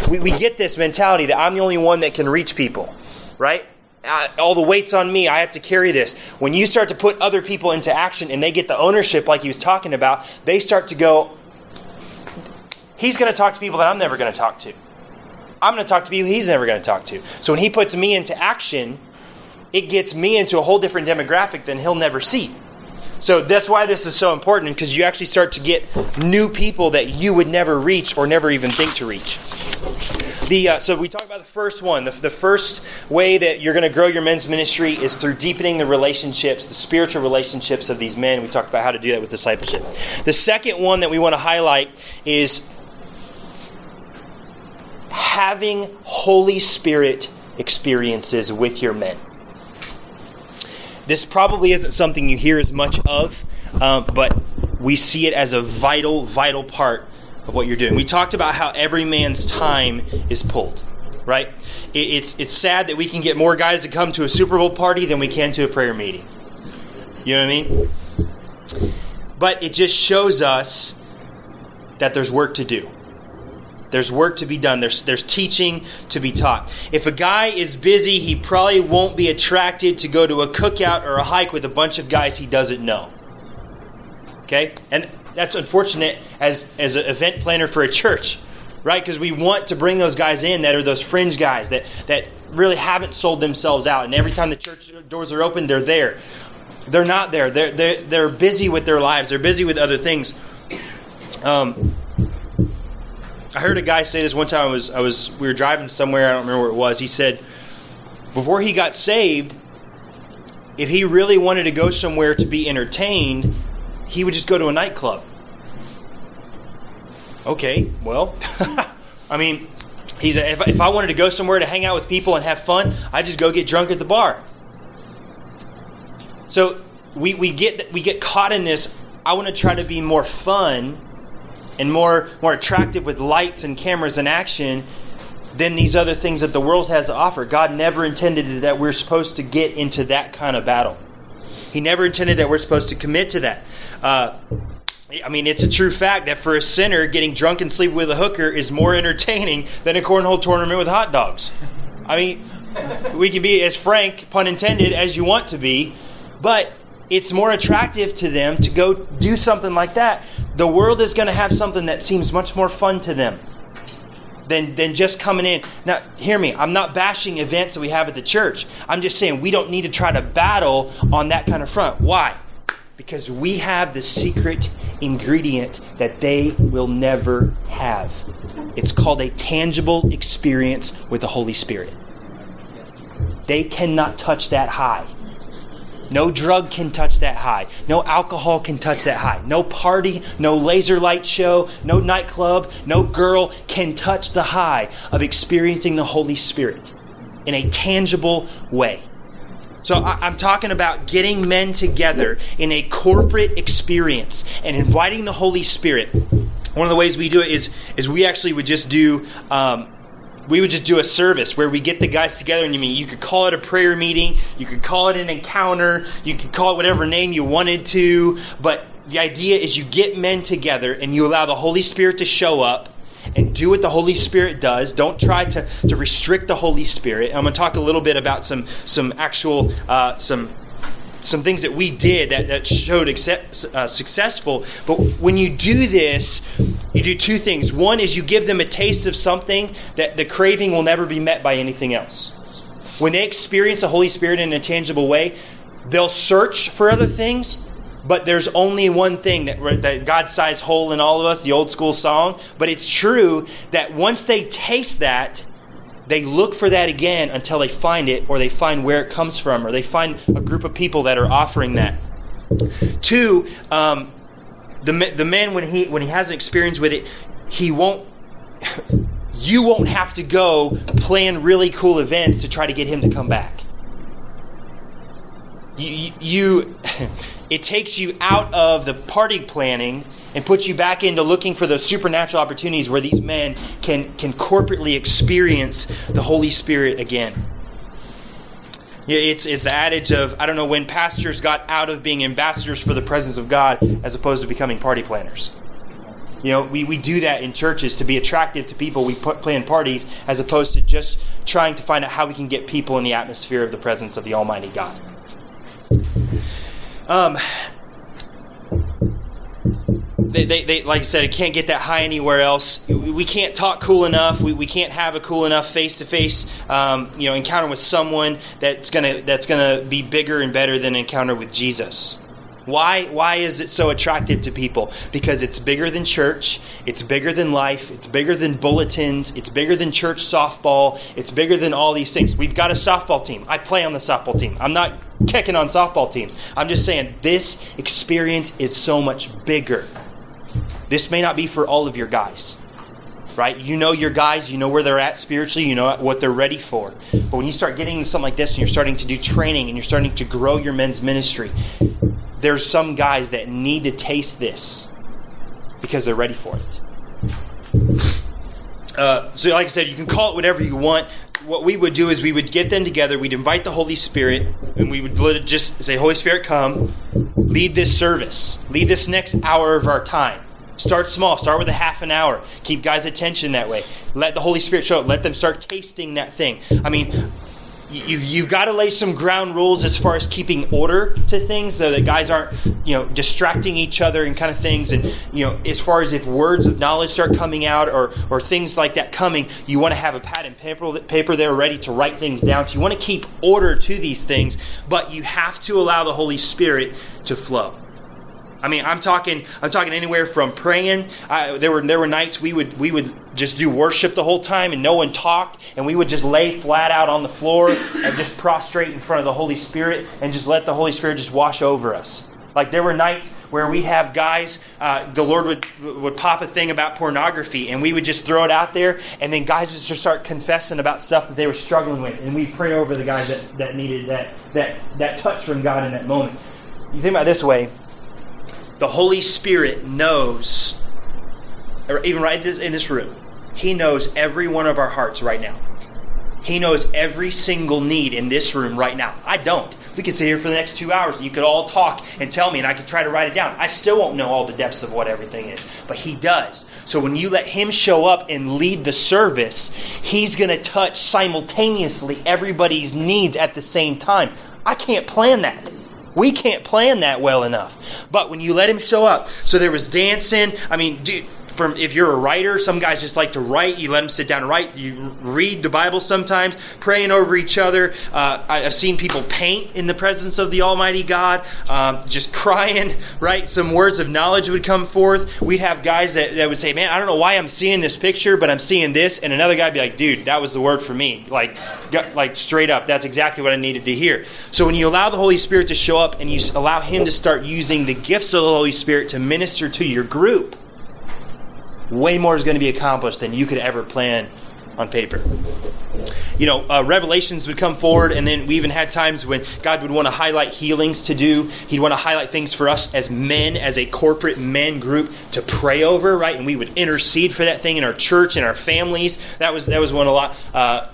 we, we get this mentality that I'm the only one that can reach people. Right? Uh, all the weight's on me. I have to carry this. When you start to put other people into action and they get the ownership, like he was talking about, they start to go, he's going to talk to people that I'm never going to talk to. I'm going to talk to people he's never going to talk to. So when he puts me into action, it gets me into a whole different demographic than he'll never see. So that's why this is so important because you actually start to get new people that you would never reach or never even think to reach. The, uh, so we talked about the first one. The, the first way that you're going to grow your men's ministry is through deepening the relationships, the spiritual relationships of these men. We talked about how to do that with discipleship. The second one that we want to highlight is having Holy Spirit experiences with your men. This probably isn't something you hear as much of, um, but we see it as a vital, vital part of what you're doing. We talked about how every man's time is pulled, right? It, it's it's sad that we can get more guys to come to a Super Bowl party than we can to a prayer meeting. You know what I mean? But it just shows us that there's work to do. There's work to be done. There's, there's teaching to be taught. If a guy is busy, he probably won't be attracted to go to a cookout or a hike with a bunch of guys he doesn't know. Okay? And that's unfortunate as, as an event planner for a church, right? Because we want to bring those guys in that are those fringe guys that, that really haven't sold themselves out. And every time the church doors are open, they're there. They're not there. They're, they're, they're busy with their lives, they're busy with other things. Um, I heard a guy say this one time. I was I was we were driving somewhere. I don't remember where it was. He said before he got saved, if he really wanted to go somewhere to be entertained, he would just go to a nightclub. Okay, well, I mean, he's a, if, if I wanted to go somewhere to hang out with people and have fun, I just go get drunk at the bar. So we, we get we get caught in this. I want to try to be more fun and more more attractive with lights and cameras and action than these other things that the world has to offer. God never intended that we're supposed to get into that kind of battle. He never intended that we're supposed to commit to that. Uh, I mean, it's a true fact that for a sinner, getting drunk and sleeping with a hooker is more entertaining than a cornhole tournament with hot dogs. I mean, we can be as frank, pun intended, as you want to be, but it's more attractive to them to go do something like that. The world is going to have something that seems much more fun to them than, than just coming in. Now, hear me, I'm not bashing events that we have at the church. I'm just saying we don't need to try to battle on that kind of front. Why? Because we have the secret ingredient that they will never have. It's called a tangible experience with the Holy Spirit. They cannot touch that high. No drug can touch that high. No alcohol can touch that high. No party, no laser light show, no nightclub, no girl can touch the high of experiencing the Holy Spirit in a tangible way. So I'm talking about getting men together in a corporate experience and inviting the Holy Spirit. One of the ways we do it is, is we actually would just do um, we would just do a service where we get the guys together and you mean you could call it a prayer meeting, you could call it an encounter, you could call it whatever name you wanted to, but the idea is you get men together and you allow the Holy Spirit to show up and do what the Holy Spirit does. Don't try to, to restrict the Holy Spirit. I'm going to talk a little bit about some some actual uh, some some things that we did that, that showed accept, uh, successful. But when you do this, you do two things. One is you give them a taste of something that the craving will never be met by anything else. When they experience the Holy Spirit in a tangible way, they'll search for other things, but there's only one thing that, that God sized hole in all of us, the old school song. But it's true that once they taste that, they look for that again until they find it or they find where it comes from or they find a group of people that are offering that. Two um, the, the man when he when he has an experience with it he won't you won't have to go plan really cool events to try to get him to come back. You, you it takes you out of the party planning and puts you back into looking for those supernatural opportunities where these men can, can corporately experience the Holy Spirit again. It's, it's the adage of, I don't know when pastors got out of being ambassadors for the presence of God as opposed to becoming party planners. You know, we, we do that in churches to be attractive to people. We put, plan parties as opposed to just trying to find out how we can get people in the atmosphere of the presence of the Almighty God. Um, they, they, they, like I said, it can't get that high anywhere else. We can't talk cool enough. We, we can't have a cool enough face to face, you know, encounter with someone that's gonna that's gonna be bigger and better than an encounter with Jesus. Why, why is it so attractive to people? Because it's bigger than church, it's bigger than life, it's bigger than bulletins, it's bigger than church softball, it's bigger than all these things. We've got a softball team. I play on the softball team. I'm not kicking on softball teams. I'm just saying this experience is so much bigger. This may not be for all of your guys right? You know your guys, you know where they're at spiritually, you know what they're ready for. But when you start getting into something like this and you're starting to do training and you're starting to grow your men's ministry, there's some guys that need to taste this because they're ready for it. Uh, so, like I said, you can call it whatever you want. What we would do is we would get them together, we'd invite the Holy Spirit, and we would just say, Holy Spirit, come, lead this service, lead this next hour of our time. Start small. Start with a half an hour. Keep guys' attention that way. Let the Holy Spirit show up. Let them start tasting that thing. I mean, you, you've got to lay some ground rules as far as keeping order to things so that guys aren't you know distracting each other and kind of things and you know as far as if words of knowledge start coming out or or things like that coming you want to have a pad and paper paper there ready to write things down so you want to keep order to these things but you have to allow the holy spirit to flow I mean, I'm talking. I'm talking anywhere from praying. I, there were there were nights we would we would just do worship the whole time and no one talked, and we would just lay flat out on the floor and just prostrate in front of the Holy Spirit and just let the Holy Spirit just wash over us. Like there were nights where we have guys, uh, the Lord would would pop a thing about pornography, and we would just throw it out there, and then guys would just start confessing about stuff that they were struggling with, and we pray over the guys that, that needed that that that touch from God in that moment. You think about this way the Holy Spirit knows, even right in this room, He knows every one of our hearts right now. He knows every single need in this room right now. I don't. We could sit here for the next two hours and you could all talk and tell me, and I could try to write it down. I still won't know all the depths of what everything is, but He does. So when you let Him show up and lead the service, He's going to touch simultaneously everybody's needs at the same time. I can't plan that. We can't plan that well enough. But when you let him show up, so there was dancing. I mean, dude, from if you're a writer, some guys just like to write. You let them sit down and write. You read the Bible sometimes, praying over each other. Uh, I've seen people paint in the presence of the Almighty God, um, just crying. Right, some words of knowledge would come forth. We'd have guys that, that would say, "Man, I don't know why I'm seeing this picture, but I'm seeing this," and another guy would be like, "Dude, that was the word for me." Like, like straight up, that's exactly what I needed to hear. So when you allow the Holy Spirit to show up and you allow Him to start using the gifts of the Holy Spirit to minister to your group way more is going to be accomplished than you could ever plan on paper. You know, uh, revelations would come forward, and then we even had times when God would want to highlight healings to do. He'd want to highlight things for us as men, as a corporate men group to pray over, right? And we would intercede for that thing in our church and our families. That was that was one a lot. Uh,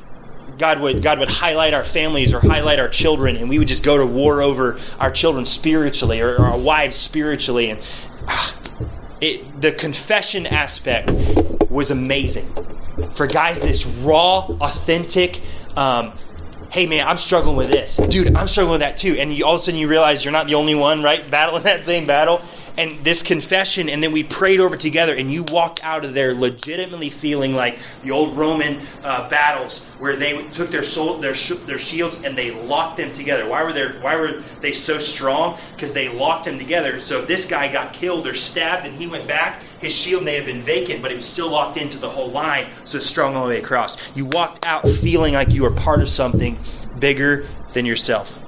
God would God would highlight our families or highlight our children, and we would just go to war over our children spiritually or, or our wives spiritually, and. Uh, it, the confession aspect was amazing. For guys, this raw, authentic, um, hey man, I'm struggling with this. Dude, I'm struggling with that too. And you, all of a sudden you realize you're not the only one, right? Battling that same battle and this confession, and then we prayed over together, and you walked out of there legitimately feeling like the old Roman uh, battles where they took their soul, their their shields and they locked them together. Why were they Why were they so strong? Because they locked them together. So if this guy got killed or stabbed, and he went back, his shield may have been vacant, but it was still locked into the whole line, so it's strong all the way across. You walked out feeling like you were part of something bigger than yourself.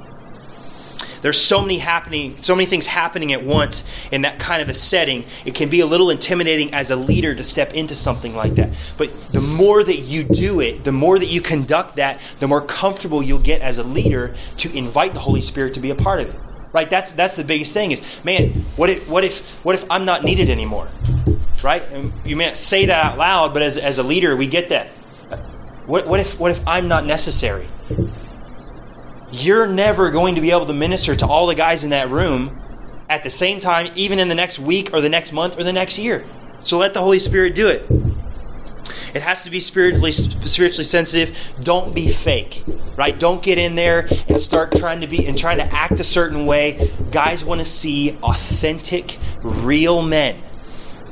There's so many happening, so many things happening at once in that kind of a setting. It can be a little intimidating as a leader to step into something like that. But the more that you do it, the more that you conduct that, the more comfortable you'll get as a leader to invite the Holy Spirit to be a part of it. Right? That's that's the biggest thing is, man, what if what if what if I'm not needed anymore? Right? And you may not say that out loud, but as, as a leader, we get that. What, what if what if I'm not necessary? You're never going to be able to minister to all the guys in that room at the same time, even in the next week or the next month or the next year. So let the Holy Spirit do it. It has to be spiritually spiritually sensitive. Don't be fake, right? Don't get in there and start trying to be and trying to act a certain way. Guys want to see authentic, real men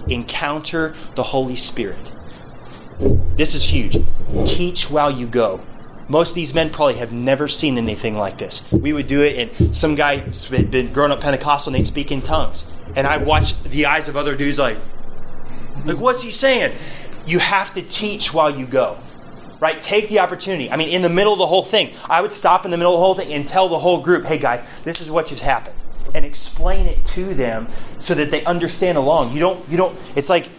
encounter the Holy Spirit. This is huge. Teach while you go. Most of these men probably have never seen anything like this. We would do it, and some guy had been grown up Pentecostal and they'd speak in tongues. And I'd watch the eyes of other dudes like, like, what's he saying? You have to teach while you go. Right? Take the opportunity. I mean, in the middle of the whole thing, I would stop in the middle of the whole thing and tell the whole group, hey guys, this is what just happened. And explain it to them so that they understand along. You don't, you don't, it's like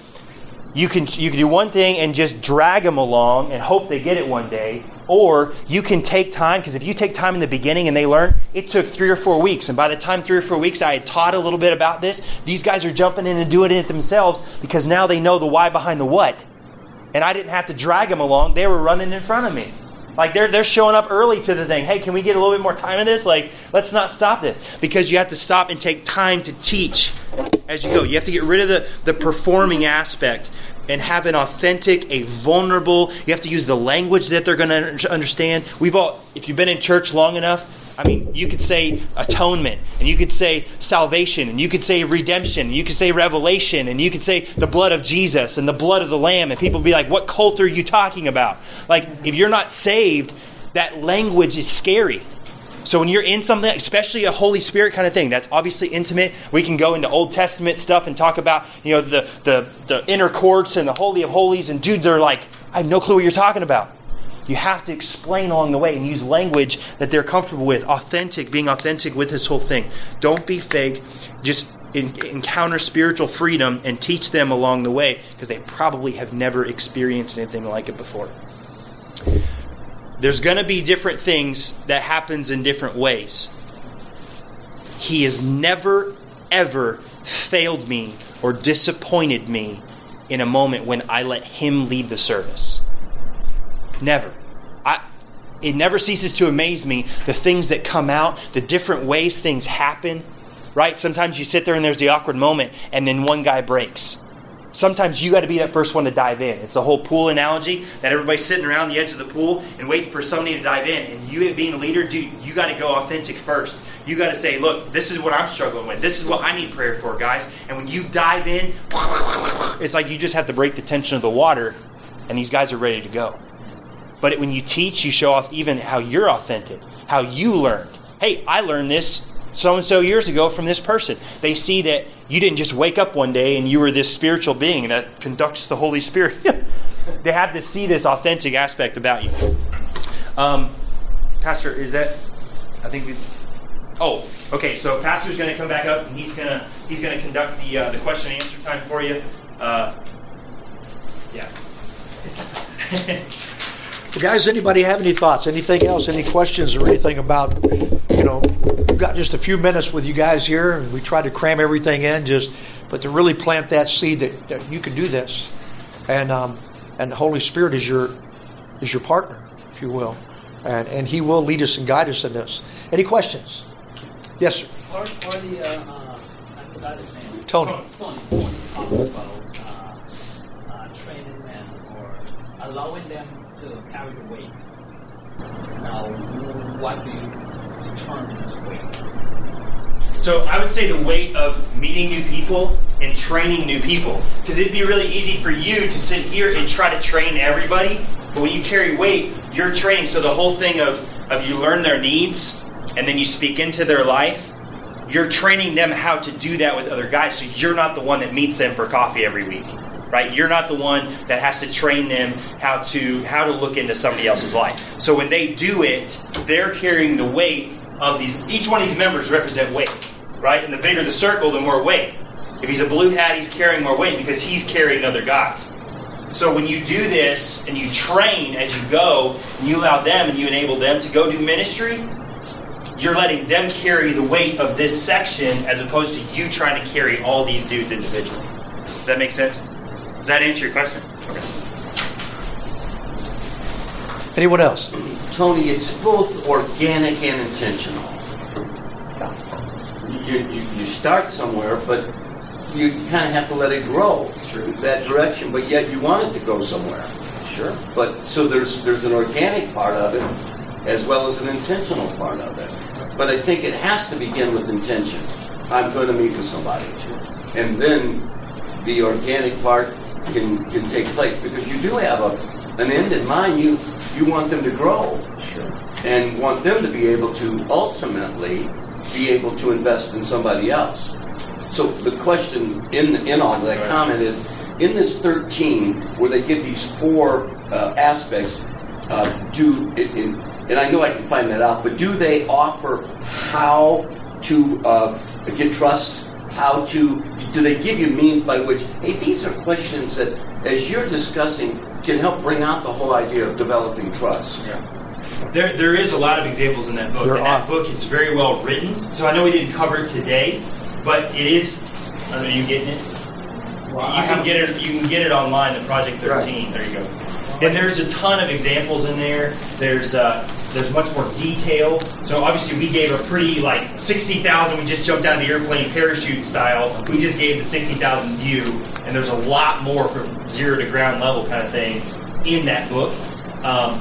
you can, you can do one thing and just drag them along and hope they get it one day, or you can take time, because if you take time in the beginning and they learn, it took three or four weeks. And by the time three or four weeks I had taught a little bit about this, these guys are jumping in and doing it themselves because now they know the why behind the what. And I didn't have to drag them along, they were running in front of me. Like they're, they're showing up early to the thing. Hey, can we get a little bit more time in this? Like, let's not stop this. Because you have to stop and take time to teach as you go. You have to get rid of the, the performing aspect and have an authentic, a vulnerable. You have to use the language that they're going to understand. We've all, if you've been in church long enough, I mean, you could say atonement, and you could say salvation, and you could say redemption, and you could say revelation, and you could say the blood of Jesus and the blood of the Lamb, and people be like, What cult are you talking about? Like, if you're not saved, that language is scary. So when you're in something, especially a Holy Spirit kind of thing, that's obviously intimate. We can go into Old Testament stuff and talk about, you know, the, the, the inner courts and the Holy of Holies, and dudes are like, I have no clue what you're talking about. You have to explain along the way and use language that they're comfortable with, authentic, being authentic with this whole thing. Don't be fake. Just encounter spiritual freedom and teach them along the way because they probably have never experienced anything like it before there's going to be different things that happens in different ways. He has never ever failed me or disappointed me in a moment when I let him lead the service. Never. I it never ceases to amaze me the things that come out, the different ways things happen. Right? Sometimes you sit there and there's the awkward moment and then one guy breaks sometimes you got to be that first one to dive in. It's the whole pool analogy that everybody's sitting around the edge of the pool and waiting for somebody to dive in. And you, being a leader, dude, you got to go authentic first. You got to say, look, this is what I'm struggling with. This is what I need prayer for, guys. And when you dive in, it's like you just have to break the tension of the water, and these guys are ready to go. But when you teach, you show off even how you're authentic, how you learned. Hey, I learned this so and so years ago from this person. They see that you didn't just wake up one day and you were this spiritual being that conducts the Holy Spirit. they have to see this authentic aspect about you. Um, Pastor, is that? I think we. Oh, okay. So Pastor's going to come back up and he's going to he's going to conduct the uh, the question and answer time for you. Uh, yeah. well, guys, anybody have any thoughts? Anything else? Any questions or anything about you know we've got just a few minutes with you guys here, and we tried to cram everything in, just but to really plant that seed that, that you can do this, and um, and the Holy Spirit is your is your partner, if you will, and and He will lead us and guide us in this. Any questions? Yes, sir. Or, or the uh, uh, I forgot his name. Tony. Tony. Tony talked about uh, uh, training them or allowing them to the weight. Now, what do you determine as weight? So I would say the weight of meeting new people and training new people. Because it'd be really easy for you to sit here and try to train everybody, but when you carry weight, you're training. So the whole thing of, of you learn their needs and then you speak into their life, you're training them how to do that with other guys. So you're not the one that meets them for coffee every week. Right? You're not the one that has to train them how to how to look into somebody else's life. So when they do it, they're carrying the weight of these each one of these members represent weight right? And the bigger the circle, the more weight. If he's a blue hat, he's carrying more weight because he's carrying other guys. So when you do this and you train as you go, and you allow them and you enable them to go do ministry, you're letting them carry the weight of this section as opposed to you trying to carry all these dudes individually. Does that make sense? Does that answer your question? Okay. Anyone else? Tony, it's both organic and intentional you, you, you start somewhere, but you kind of have to let it grow that direction, but yet you want it to go somewhere. Sure. But so there's there's an organic part of it as well as an intentional part of it. But I think it has to begin with intention. I'm going to meet with somebody, and then the organic part can can take place because you do have a an end in mind. You you want them to grow, Sure. and want them to be able to ultimately be able to invest in somebody else. So the question in in all that Right. comment is, in this 13, where they give these four uh, aspects, uh, do it, in, and I know I can find that out, but do they offer how to uh, get trust? How to do they give you means by which? Hey, these are questions that, as you're discussing, can help bring out the whole idea of developing trust. Yeah. There, there is a lot of examples in that book, There and that book is very well written. So I know we didn't cover it today, but it is. I don't know, you getting it? you can get it. You can get it online. The Project 13. There you go. And there's a ton of examples in there. There's uh, there's much more detail. So obviously we gave a pretty like sixty thousand. We just jumped out of the airplane parachute style. We just gave the sixty thousand view, and there's a lot more from zero to ground level kind of thing in that book. Um,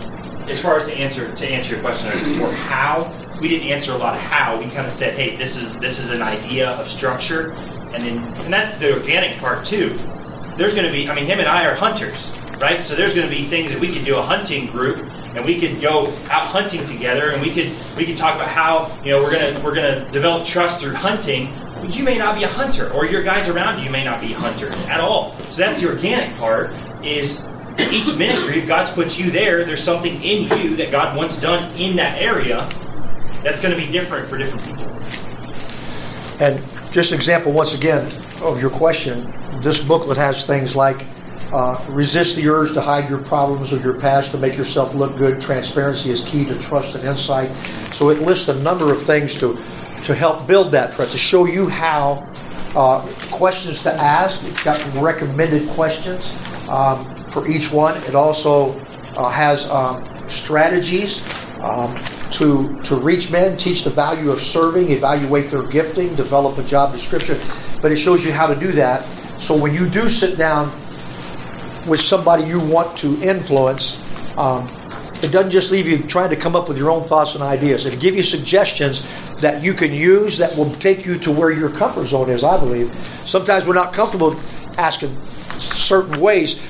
as far as to answer to answer your question or how, we didn't answer a lot of how. We kind of said, hey, this is this is an idea of structure, and then and that's the organic part too. There's going to be, I mean, him and I are hunters, right? So there's going to be things that we could do a hunting group, and we could go out hunting together, and we could we could talk about how you know we're gonna we're gonna develop trust through hunting. But you may not be a hunter, or your guys around you may not be a hunter at all. So that's the organic part. Is each ministry, if God's put you there, there's something in you that God wants done in that area that's going to be different for different people. And just an example, once again, of your question, this booklet has things like uh, resist the urge to hide your problems or your past to make yourself look good. Transparency is key to trust and insight. So it lists a number of things to, to help build that trust, to show you how uh, questions to ask. It's got recommended questions um, for each one. It also uh, has um, strategies um, to to reach men, teach the value of serving, evaluate their gifting, develop a job description. But it shows you how to do that. So when you do sit down with somebody you want to influence, um, it doesn't just leave you trying to come up with your own thoughts and ideas. It give you suggestions that you can use that will take you to where your comfort zone is. I believe sometimes we're not comfortable asking certain ways,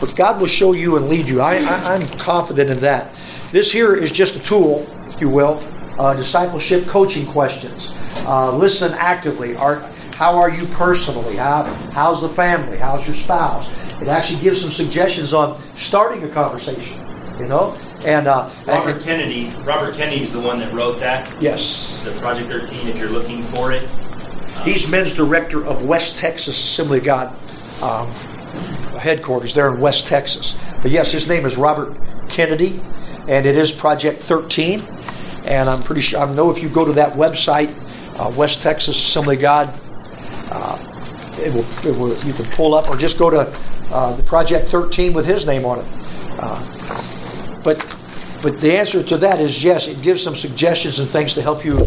but God will show you and lead you. I, I'm confident in that. This here is just a tool, if you will, uh, discipleship coaching questions. Uh, listen actively. Are, how are you personally? How, how's the family? How's your spouse? It actually gives some suggestions on starting a conversation. You know, and uh, Robert and- Kennedy, Robert Kennedy is the one that wrote that. yes, The Project 13, if you're looking for it. He's men's director of West Texas Assembly of God um, headquarters there in West Texas. But yes, his name is Robert Kennedy, and it is Project 13. And I'm pretty sure I know if you go to that website, uh, West Texas Assembly of God, uh, it will, it will, you can pull up or just go to uh, the Project 13 with his name on it. Uh, but but the answer to that is yes. It gives some suggestions and things to help you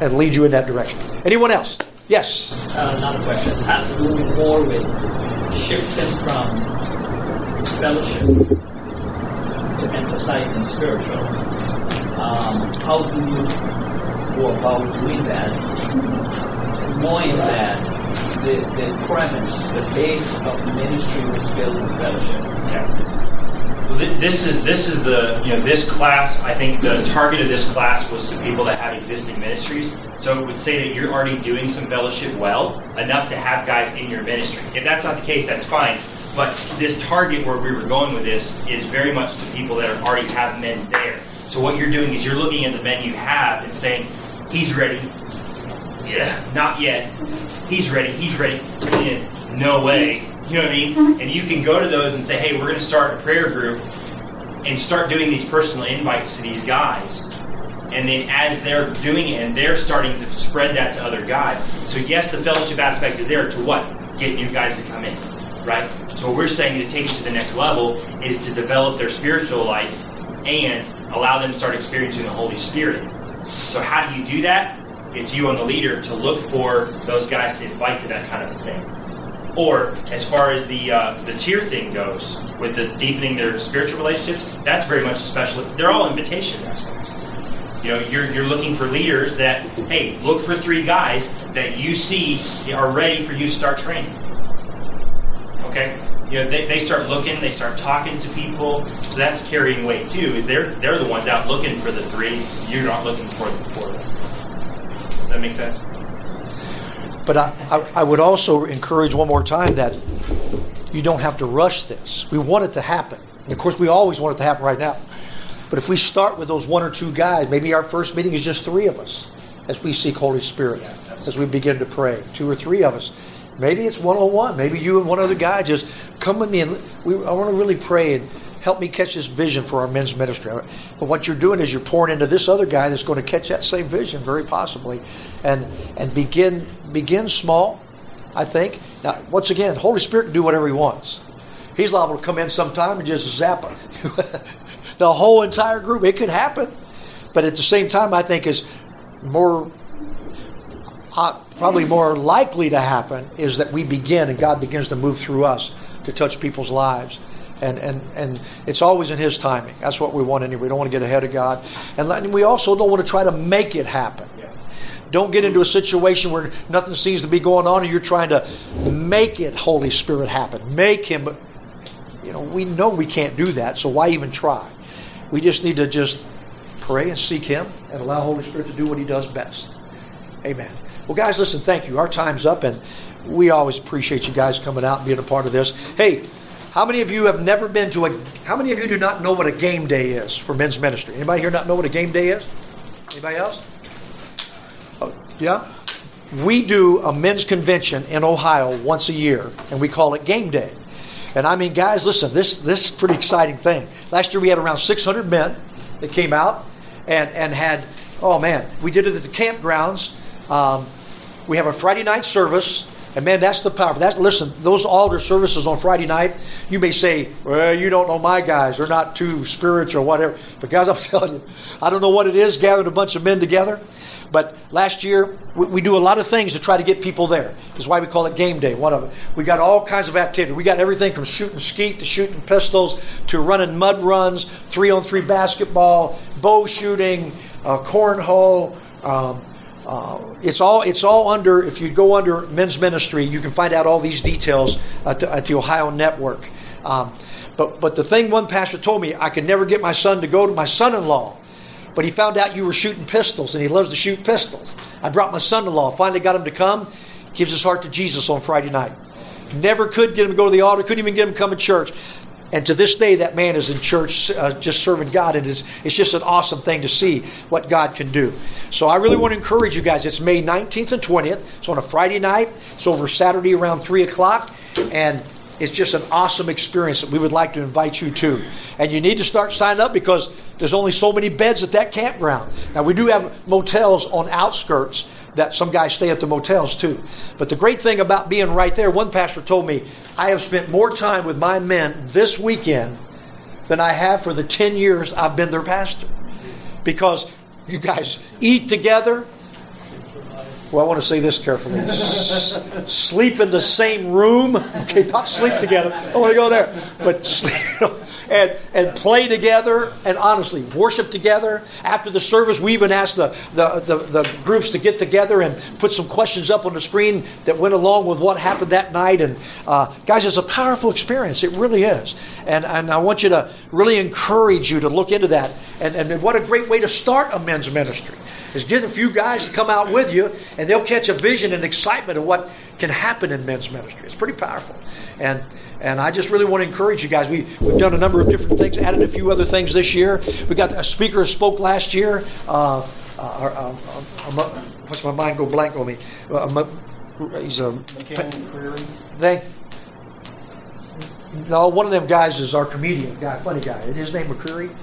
and lead you in that direction. Anyone else? Yes. Uh, another question It has to do more with shifting from fellowship to emphasizing spiritual. Um, how do you go about doing that, knowing that the, the premise, the base of the ministry was built in fellowship? Yeah. This is this is the you know this class. I think the target of this class was to people that have existing ministries. So it would say that you're already doing some fellowship well enough to have guys in your ministry. If that's not the case, that's fine. But this target where we were going with this is very much to people that already have men there. So what you're doing is you're looking at the men you have and saying, "He's ready." Yeah, not yet. He's ready. He's ready. Yeah, no way. You know what I mean? Mm-hmm. And you can go to those and say, hey, we're going to start a prayer group and start doing these personal invites to these guys. And then as they're doing it and they're starting to spread that to other guys. So, yes, the fellowship aspect is there to what? Get new guys to come in, right? So, what we're saying to take it to the next level is to develop their spiritual life and allow them to start experiencing the Holy Spirit. So, how do you do that? It's you and the leader to look for those guys to invite to that kind of a thing. Or as far as the uh, the tier thing goes, with the deepening their spiritual relationships, that's very much a special. They're all invitation aspects. You know, you're, you're looking for leaders that, hey, look for three guys that you see are ready for you to start training. Okay? You know, they, they start looking, they start talking to people, so that's carrying weight too, is they're, they're the ones out looking for the three, you're not looking for for them. That make sense? But I, I, I would also encourage one more time that you don't have to rush this. We want it to happen. And of course, we always want it to happen right now. But if we start with those one or two guys, maybe our first meeting is just three of us as we seek Holy Spirit, as we begin to pray. Two or three of us. Maybe it's one on one. Maybe you and one other guy just come with me and we, I want to really pray and help me catch this vision for our men's ministry. But what you're doing is you're pouring into this other guy that's going to catch that same vision, very possibly, and and begin begin small. I think. Now, once again, Holy Spirit can do whatever He wants. He's liable to come in sometime and just zap the whole entire group. It could happen, but at the same time, I think is more uh, probably more likely to happen is that we begin and God begins to move through us to touch people's lives. And, and, and it's always in His timing. That's what we want anyway. We don't want to get ahead of God. And we also don't want to try to make it happen. Don't get into a situation where nothing seems to be going on and you're trying to make it Holy Spirit happen. Make Him. You know, we know we can't do that, so why even try? We just need to just pray and seek Him and allow Holy Spirit to do what He does best. Amen. Well, guys, listen, thank you. Our time's up, and we always appreciate you guys coming out and being a part of this. Hey, how many of you have never been to a? How many of you do not know what a game day is for men's ministry? Anybody here not know what a game day is? Anybody else? Oh, yeah. We do a men's convention in Ohio once a year, and we call it game day. And I mean, guys, listen, this this is pretty exciting thing. Last year we had around 600 men that came out and and had. Oh man, we did it at the campgrounds. Um, we have a Friday night service. And man, that's the power. That listen, those altar services on Friday night, you may say, "Well, you don't know my guys; they're not too spiritual, whatever." But guys, I'm telling you, I don't know what it is. Gathering a bunch of men together, but last year we, we, do a lot of things to try to get people there. That's why we call it game day. One of them. We got all kinds of activity. We got everything from shooting skeet to shooting pistols to running mud runs, three on three basketball, bow shooting, uh, cornhole. Um, uh, it's all it's all under. If you go under men's ministry, you can find out all these details at the, at the Ohio Network. Um, but but the thing one pastor told me, I could never get my son to go to my son-in-law, but he found out you were shooting pistols, and he loves to shoot pistols. I brought my son-in-law. Finally got him to come. Gives his heart to Jesus on Friday night. Never could get him to go to the altar. Couldn't even get him to come to church. And to this day, that man is in church uh, just serving God. And it's, it's just an awesome thing to see what God can do. So I really want to encourage you guys. It's May 19th and 20th. It's on a Friday night. It's over Saturday around 3 o'clock. And it's just an awesome experience that we would like to invite you to. And you need to start signing up because there's only so many beds at that campground. Now, we do have motels on outskirts that some guys stay at the motels too. But the great thing about being right there, one pastor told me, I have spent more time with my men this weekend than I have for the 10 years I've been their pastor. Because you guys eat together. Well, I want to say this carefully. sleep in the same room. Okay, not sleep together. I want to go there. But sleep, and, and play together and honestly worship together. After the service, we even asked the, the, the, the, groups to get together and put some questions up on the screen that went along with what happened that night. And uh, guys, it's a powerful experience. It really is. And, and I want you to really encourage you to look into that. And, and what a great way to start a men's ministry is get a few guys to come out with you and they'll catch a vision and excitement of what can happen in men's ministry. It's pretty powerful. And and I just really want to encourage you guys. We, we've done a number of different things, added a few other things this year. We got a speaker who spoke last year. Uh, uh, uh, what's my mind go blank on me? he's a. Thank. No, one of them guys is our comedian guy, funny guy. Is his name McCreary?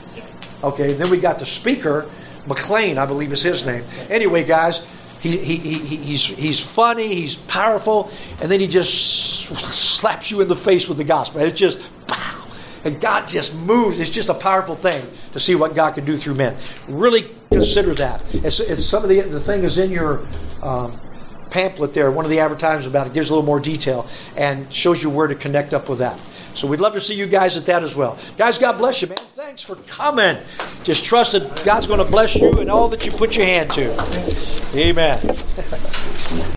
Okay, then we got the speaker, McLean, I believe is his name. Anyway, guys, he, he, he, he's, he's funny, he's powerful, and then he just slaps you in the face with the gospel. And It's just, pow. and God just moves. It's just a powerful thing to see what God can do through men. Really consider that. It's, it's some of the the thing is in your. Um, pamphlet there, one of the advertisements about it gives a little more detail and shows you where to connect up with that. So we'd love to see you guys at that as well. Guys, God bless you, man. Thanks for coming. Just trust that God's going to bless you and all that you put your hand to. Amen.